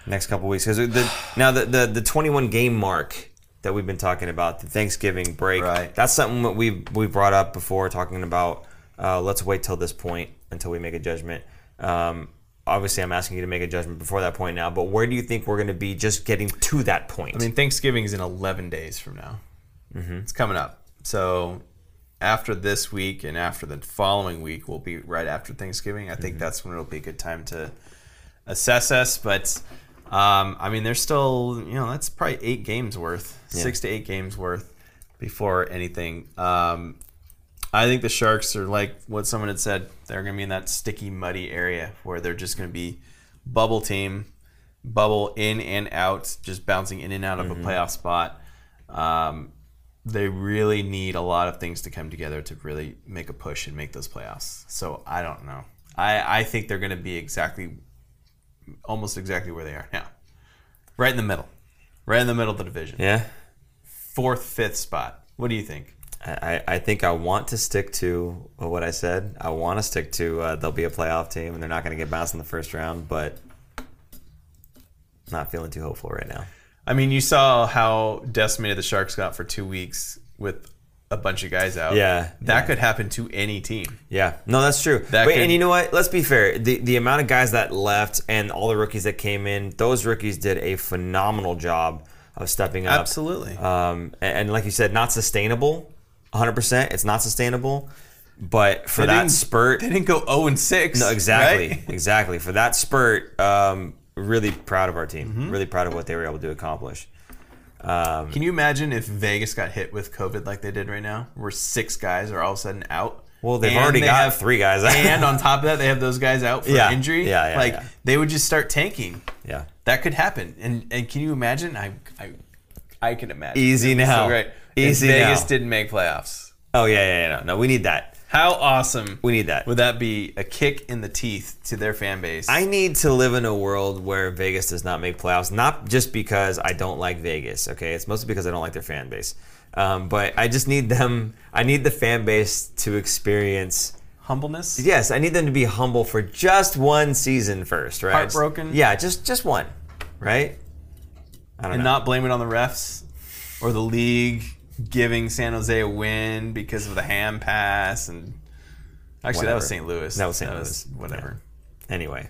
next couple weeks? Because the, now the, the the 21 game mark that we've been talking about, the Thanksgiving break, Right. that's something that we've we brought up before, talking about. Uh, let's wait till this point until we make a judgment. Um, obviously, I'm asking you to make a judgment before that point now. But where do you think we're going to be just getting to that point? I mean, Thanksgiving is in 11 days from now. Mm-hmm. It's coming up. So after this week and after the following week we'll be right after Thanksgiving. I think that's when it'll be a good time to assess us. But um, I mean, there's still, you know, that's probably eight games worth, six to eight games worth before anything. Um, I think the Sharks are like what someone had said. They're going to be in that sticky, muddy area where they're just going to be bubble team, bubble in and out, just bouncing in and out of a playoff spot. Um, they really need a lot of things to come together to really make a push and make those playoffs. So I don't know. I, I think they're going to be exactly, almost exactly where they are now, right in the middle, right in the middle of the division, yeah. fourth, fifth spot. What do you think? I, I think I want to stick to what I said. I want to stick to uh, they'll be a playoff team and they're not going to get bounced in the first round, but not feeling too hopeful right now. I mean, you saw how decimated the Sharks got for two weeks with a bunch of guys out. Yeah, that yeah. could happen to any team. Yeah, no, that's true. That Wait, could- and you know what? Let's be fair. The the amount of guys that left and all the rookies that came in, those rookies did a phenomenal job of stepping up. Absolutely. Um, and, and like you said, not sustainable. 100%. It's not sustainable. But for They that spurt, They didn't go 0 and 6. No, exactly, right? [laughs] exactly. For that spurt, um, really proud of our team. Mm-hmm. Really proud of what they were able to accomplish. Um, Can you imagine if Vegas got hit with COVID like they did right now, where six guys are all of a sudden out Well, they've already they got have- three guys. and on top of that, they have those guys out for Yeah. injury. Yeah, yeah, like yeah. they would just start tanking. yeah. That could happen. And and can you imagine? I I, I can imagine. Easy now. So great. Easy if Vegas now. didn't make playoffs. Oh yeah, yeah, yeah. No, no, we need that. How awesome We need that. would that be? A kick in the teeth to their fan base. I need to live in a world where Vegas does not make playoffs, not just because I don't like Vegas. Okay, it's mostly because I don't like their fan base. Um, but I just need them. I need the fan base to experience. Humbleness. Yes, I need them to be humble for just one season first, right? Heartbroken? Yeah, just just one, right? I don't and know. not blame it on the refs or the league giving San Jose a win because of the ham pass and actually that was St. Louis. That was St. Louis. Whatever. anyway.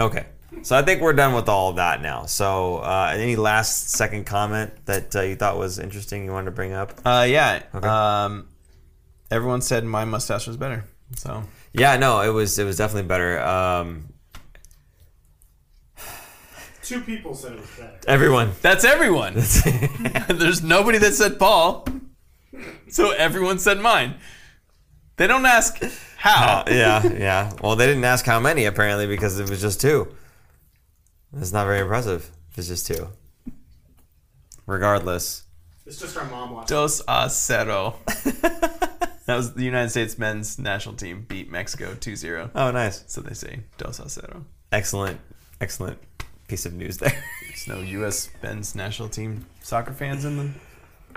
Okay. So I think we're done with all of that now. So uh, any last second comment that uh, you thought was interesting you wanted to bring up? Uh, yeah. Okay. Um, everyone said my mustache was better. So Yeah, no, it was it was definitely better. Um, Two people said it was better. everyone. that's everyone. [laughs] There's nobody that said Paul. So everyone said mine. They don't ask how. yeah, yeah. Well, they didn't ask how many apparently because it was just two. It's not very impressive. It's just two. Regardless. It's just our mom watching. Dos a cero. [laughs] that was the United States men's national team beat Mexico 2-0. Oh, nice. So they say dos a cero. Excellent, excellent piece of news there. There's no U.S. men's national team soccer fans in the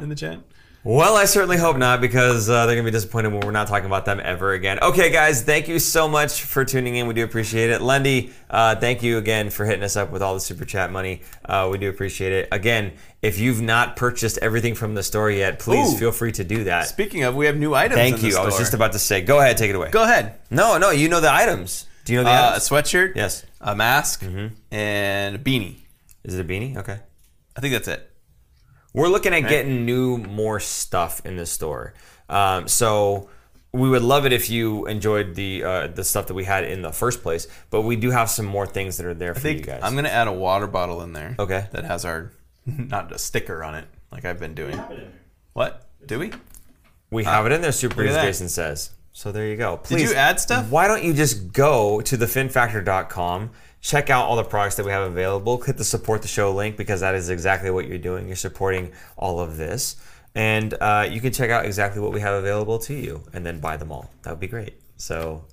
in the chat. Well, I certainly hope not because uh, they're going to be disappointed when we're not talking about them ever again. Okay, guys, thank you so much for tuning in. We do appreciate it. Lundy, uh, thank you again for hitting us up with all the super chat money. Uh, we do appreciate it. Again, if you've not purchased everything from the store yet, please Ooh. feel free to do that. Speaking of, we have new items. Thank in the you. I was just about to say, go ahead, take it away. Go ahead. No, no, you know the items. Do you know the Uh, a items? sweatshirt. Yes. A mask Mm-hmm. and a beanie. Is it a beanie? Okay. I think that's it. We're looking at getting new, more stuff in the store. Um, so we would love it if you enjoyed the uh, the stuff that we had in the first place. But we do have some more things that are there for I think you guys. I'm gonna add a water bottle in there. Okay. That has our [laughs] not a sticker on it like I've been doing. What? Do we? we have it in there, Super look at as that. Jason says. So there you go. Did Please, you add stuff? Why don't you just go to thefinfactor.com, check out all the products that we have available, click the support the show link because that is exactly what you're doing. You're supporting all of this. And uh, you can check out exactly what we have available to you and then buy them all. That would be great. So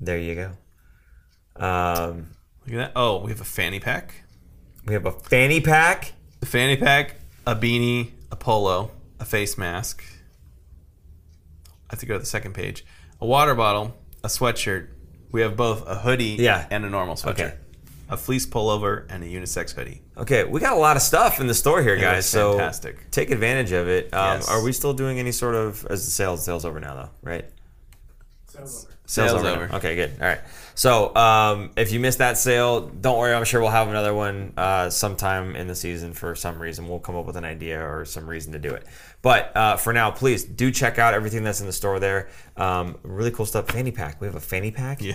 there you go. Um, Look at that. Oh, we have a fanny pack. we have a fanny pack. A fanny pack, a beanie, a polo, a face mask. I have to go to the second page. A water bottle, a sweatshirt. We have both a hoodie Yeah. and a normal sweatshirt. Okay. A fleece pullover and a unisex hoodie. Okay, we got a lot of stuff in the store here, guys. looks So fantastic. take advantage of it. Um, Yes. Are we still doing any sort of as the sales sales over now though? Right. Sales over. Sales now. over. Okay, good. All right. So um, if you missed that sale, don't worry. I'm sure we'll have another one uh, sometime in the season for some reason. We'll come up with an idea or some reason to do it. But uh, for now, please do check out everything that's in the store there. Um, really cool stuff. Fanny pack. We have a fanny pack. Yeah.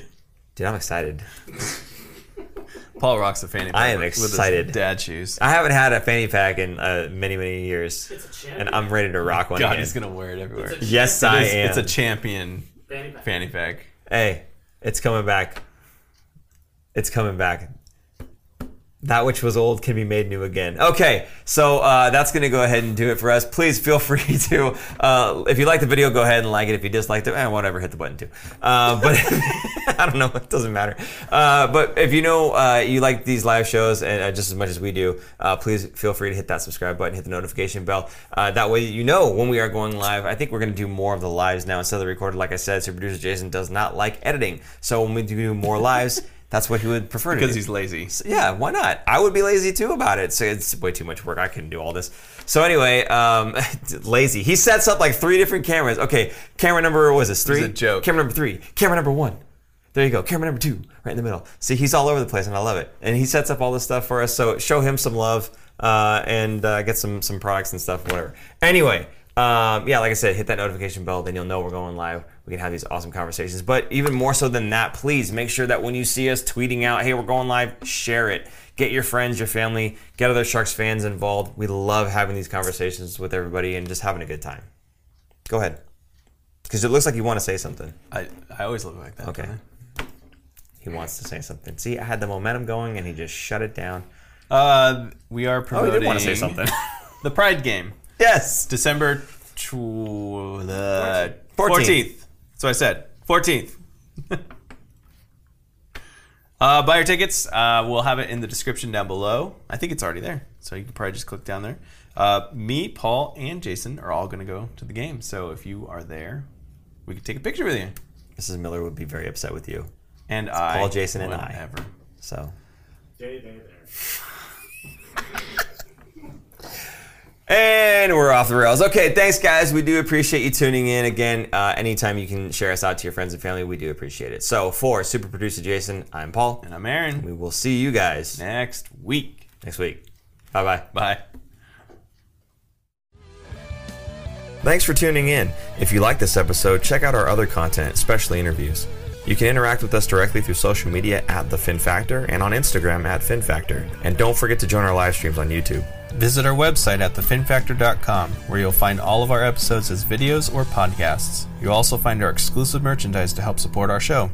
Dude, I'm excited. [laughs] Paul rocks a fanny pack. I am with his excited. dad shoes. I haven't had a fanny pack in uh, many, many years, It's a champion. and I'm ready to rock one God, again. he's gonna wear it everywhere. Yes, I is- am. It's a champion fanny pack. fanny pack. Hey, it's coming back. It's coming back. That which was old can be made new again. Okay, so uh, that's going to go ahead and do it for us. Please feel [laughs] free to, uh, if you like the video, go ahead and like it. If you disliked it, eh, whatever, hit the button too. Uh, but [laughs] I don't know, it doesn't matter. Uh, but if you know uh, you like these live shows and uh, just as much as we do, please feel free to hit that subscribe button, hit the notification bell. That way you know when we are going live. I think we're going to do more of the lives now instead of the recorded. Like I said, so producer Jason does not like editing. So when we do more lives, that's what he would prefer to Because he's lazy. Yeah, why not? I would be lazy too about it. So it's way too much work. I couldn't do all this. So anyway, um, [laughs] lazy. He sets up like three different cameras. Okay, camera number what was this three? a joke. Camera number three. Camera number one. There you go. Camera number two, right in the middle. See, he's all over the place, and I love it. And he sets up all this stuff for us. So show him some love uh, and uh, get some some products and stuff, whatever. Anyway, um, yeah, like I said, hit that notification bell, then you'll know we're going live. We can have these awesome conversations. But even more so than that, please make sure that when you see us tweeting out, "Hey, we're going live," share it. Get your friends, your family, get other Sharks fans involved. We love having these conversations with everybody and just having a good time. Go ahead. Because it looks like you want to say something. I, I always look like that. Okay. He wants to say something. See, I had the momentum going, and he just shut it down. Uh, we are Oh, promoting. did want to say something. [laughs] the Pride game, yes. December tw- the 14th. 14th. So I said 14th. [laughs] uh, buy your tickets. Uh, we'll have it in the description down below. I think it's already there, so you can probably just click down there. Uh, me, Paul, and Jason are all going to go to the game. So if you are there, we can take a picture with you. Mrs. Miller would be very upset with you. And I, Paul, Jason, and I. whatever. So. Day, day, there. [laughs] And we're off the rails. Okay, thanks, guys. We do appreciate you tuning in. Again, uh, anytime you can share us out to your friends and family, we do appreciate it. So, for super producer Jason, I'm Paul. And I'm Aaron. We will see you guys Next week. next week. Bye bye. Bye. Thanks for tuning in. If you like this episode, check out our other content, especially interviews. You can interact with us directly through social media at The Fin Factor and on Instagram at Fin Factor. And don't forget to join our live streams on YouTube. Visit our website at thefinfactor.com, where you'll find all of our episodes as videos or podcasts. You'll also find our exclusive merchandise to help support our show.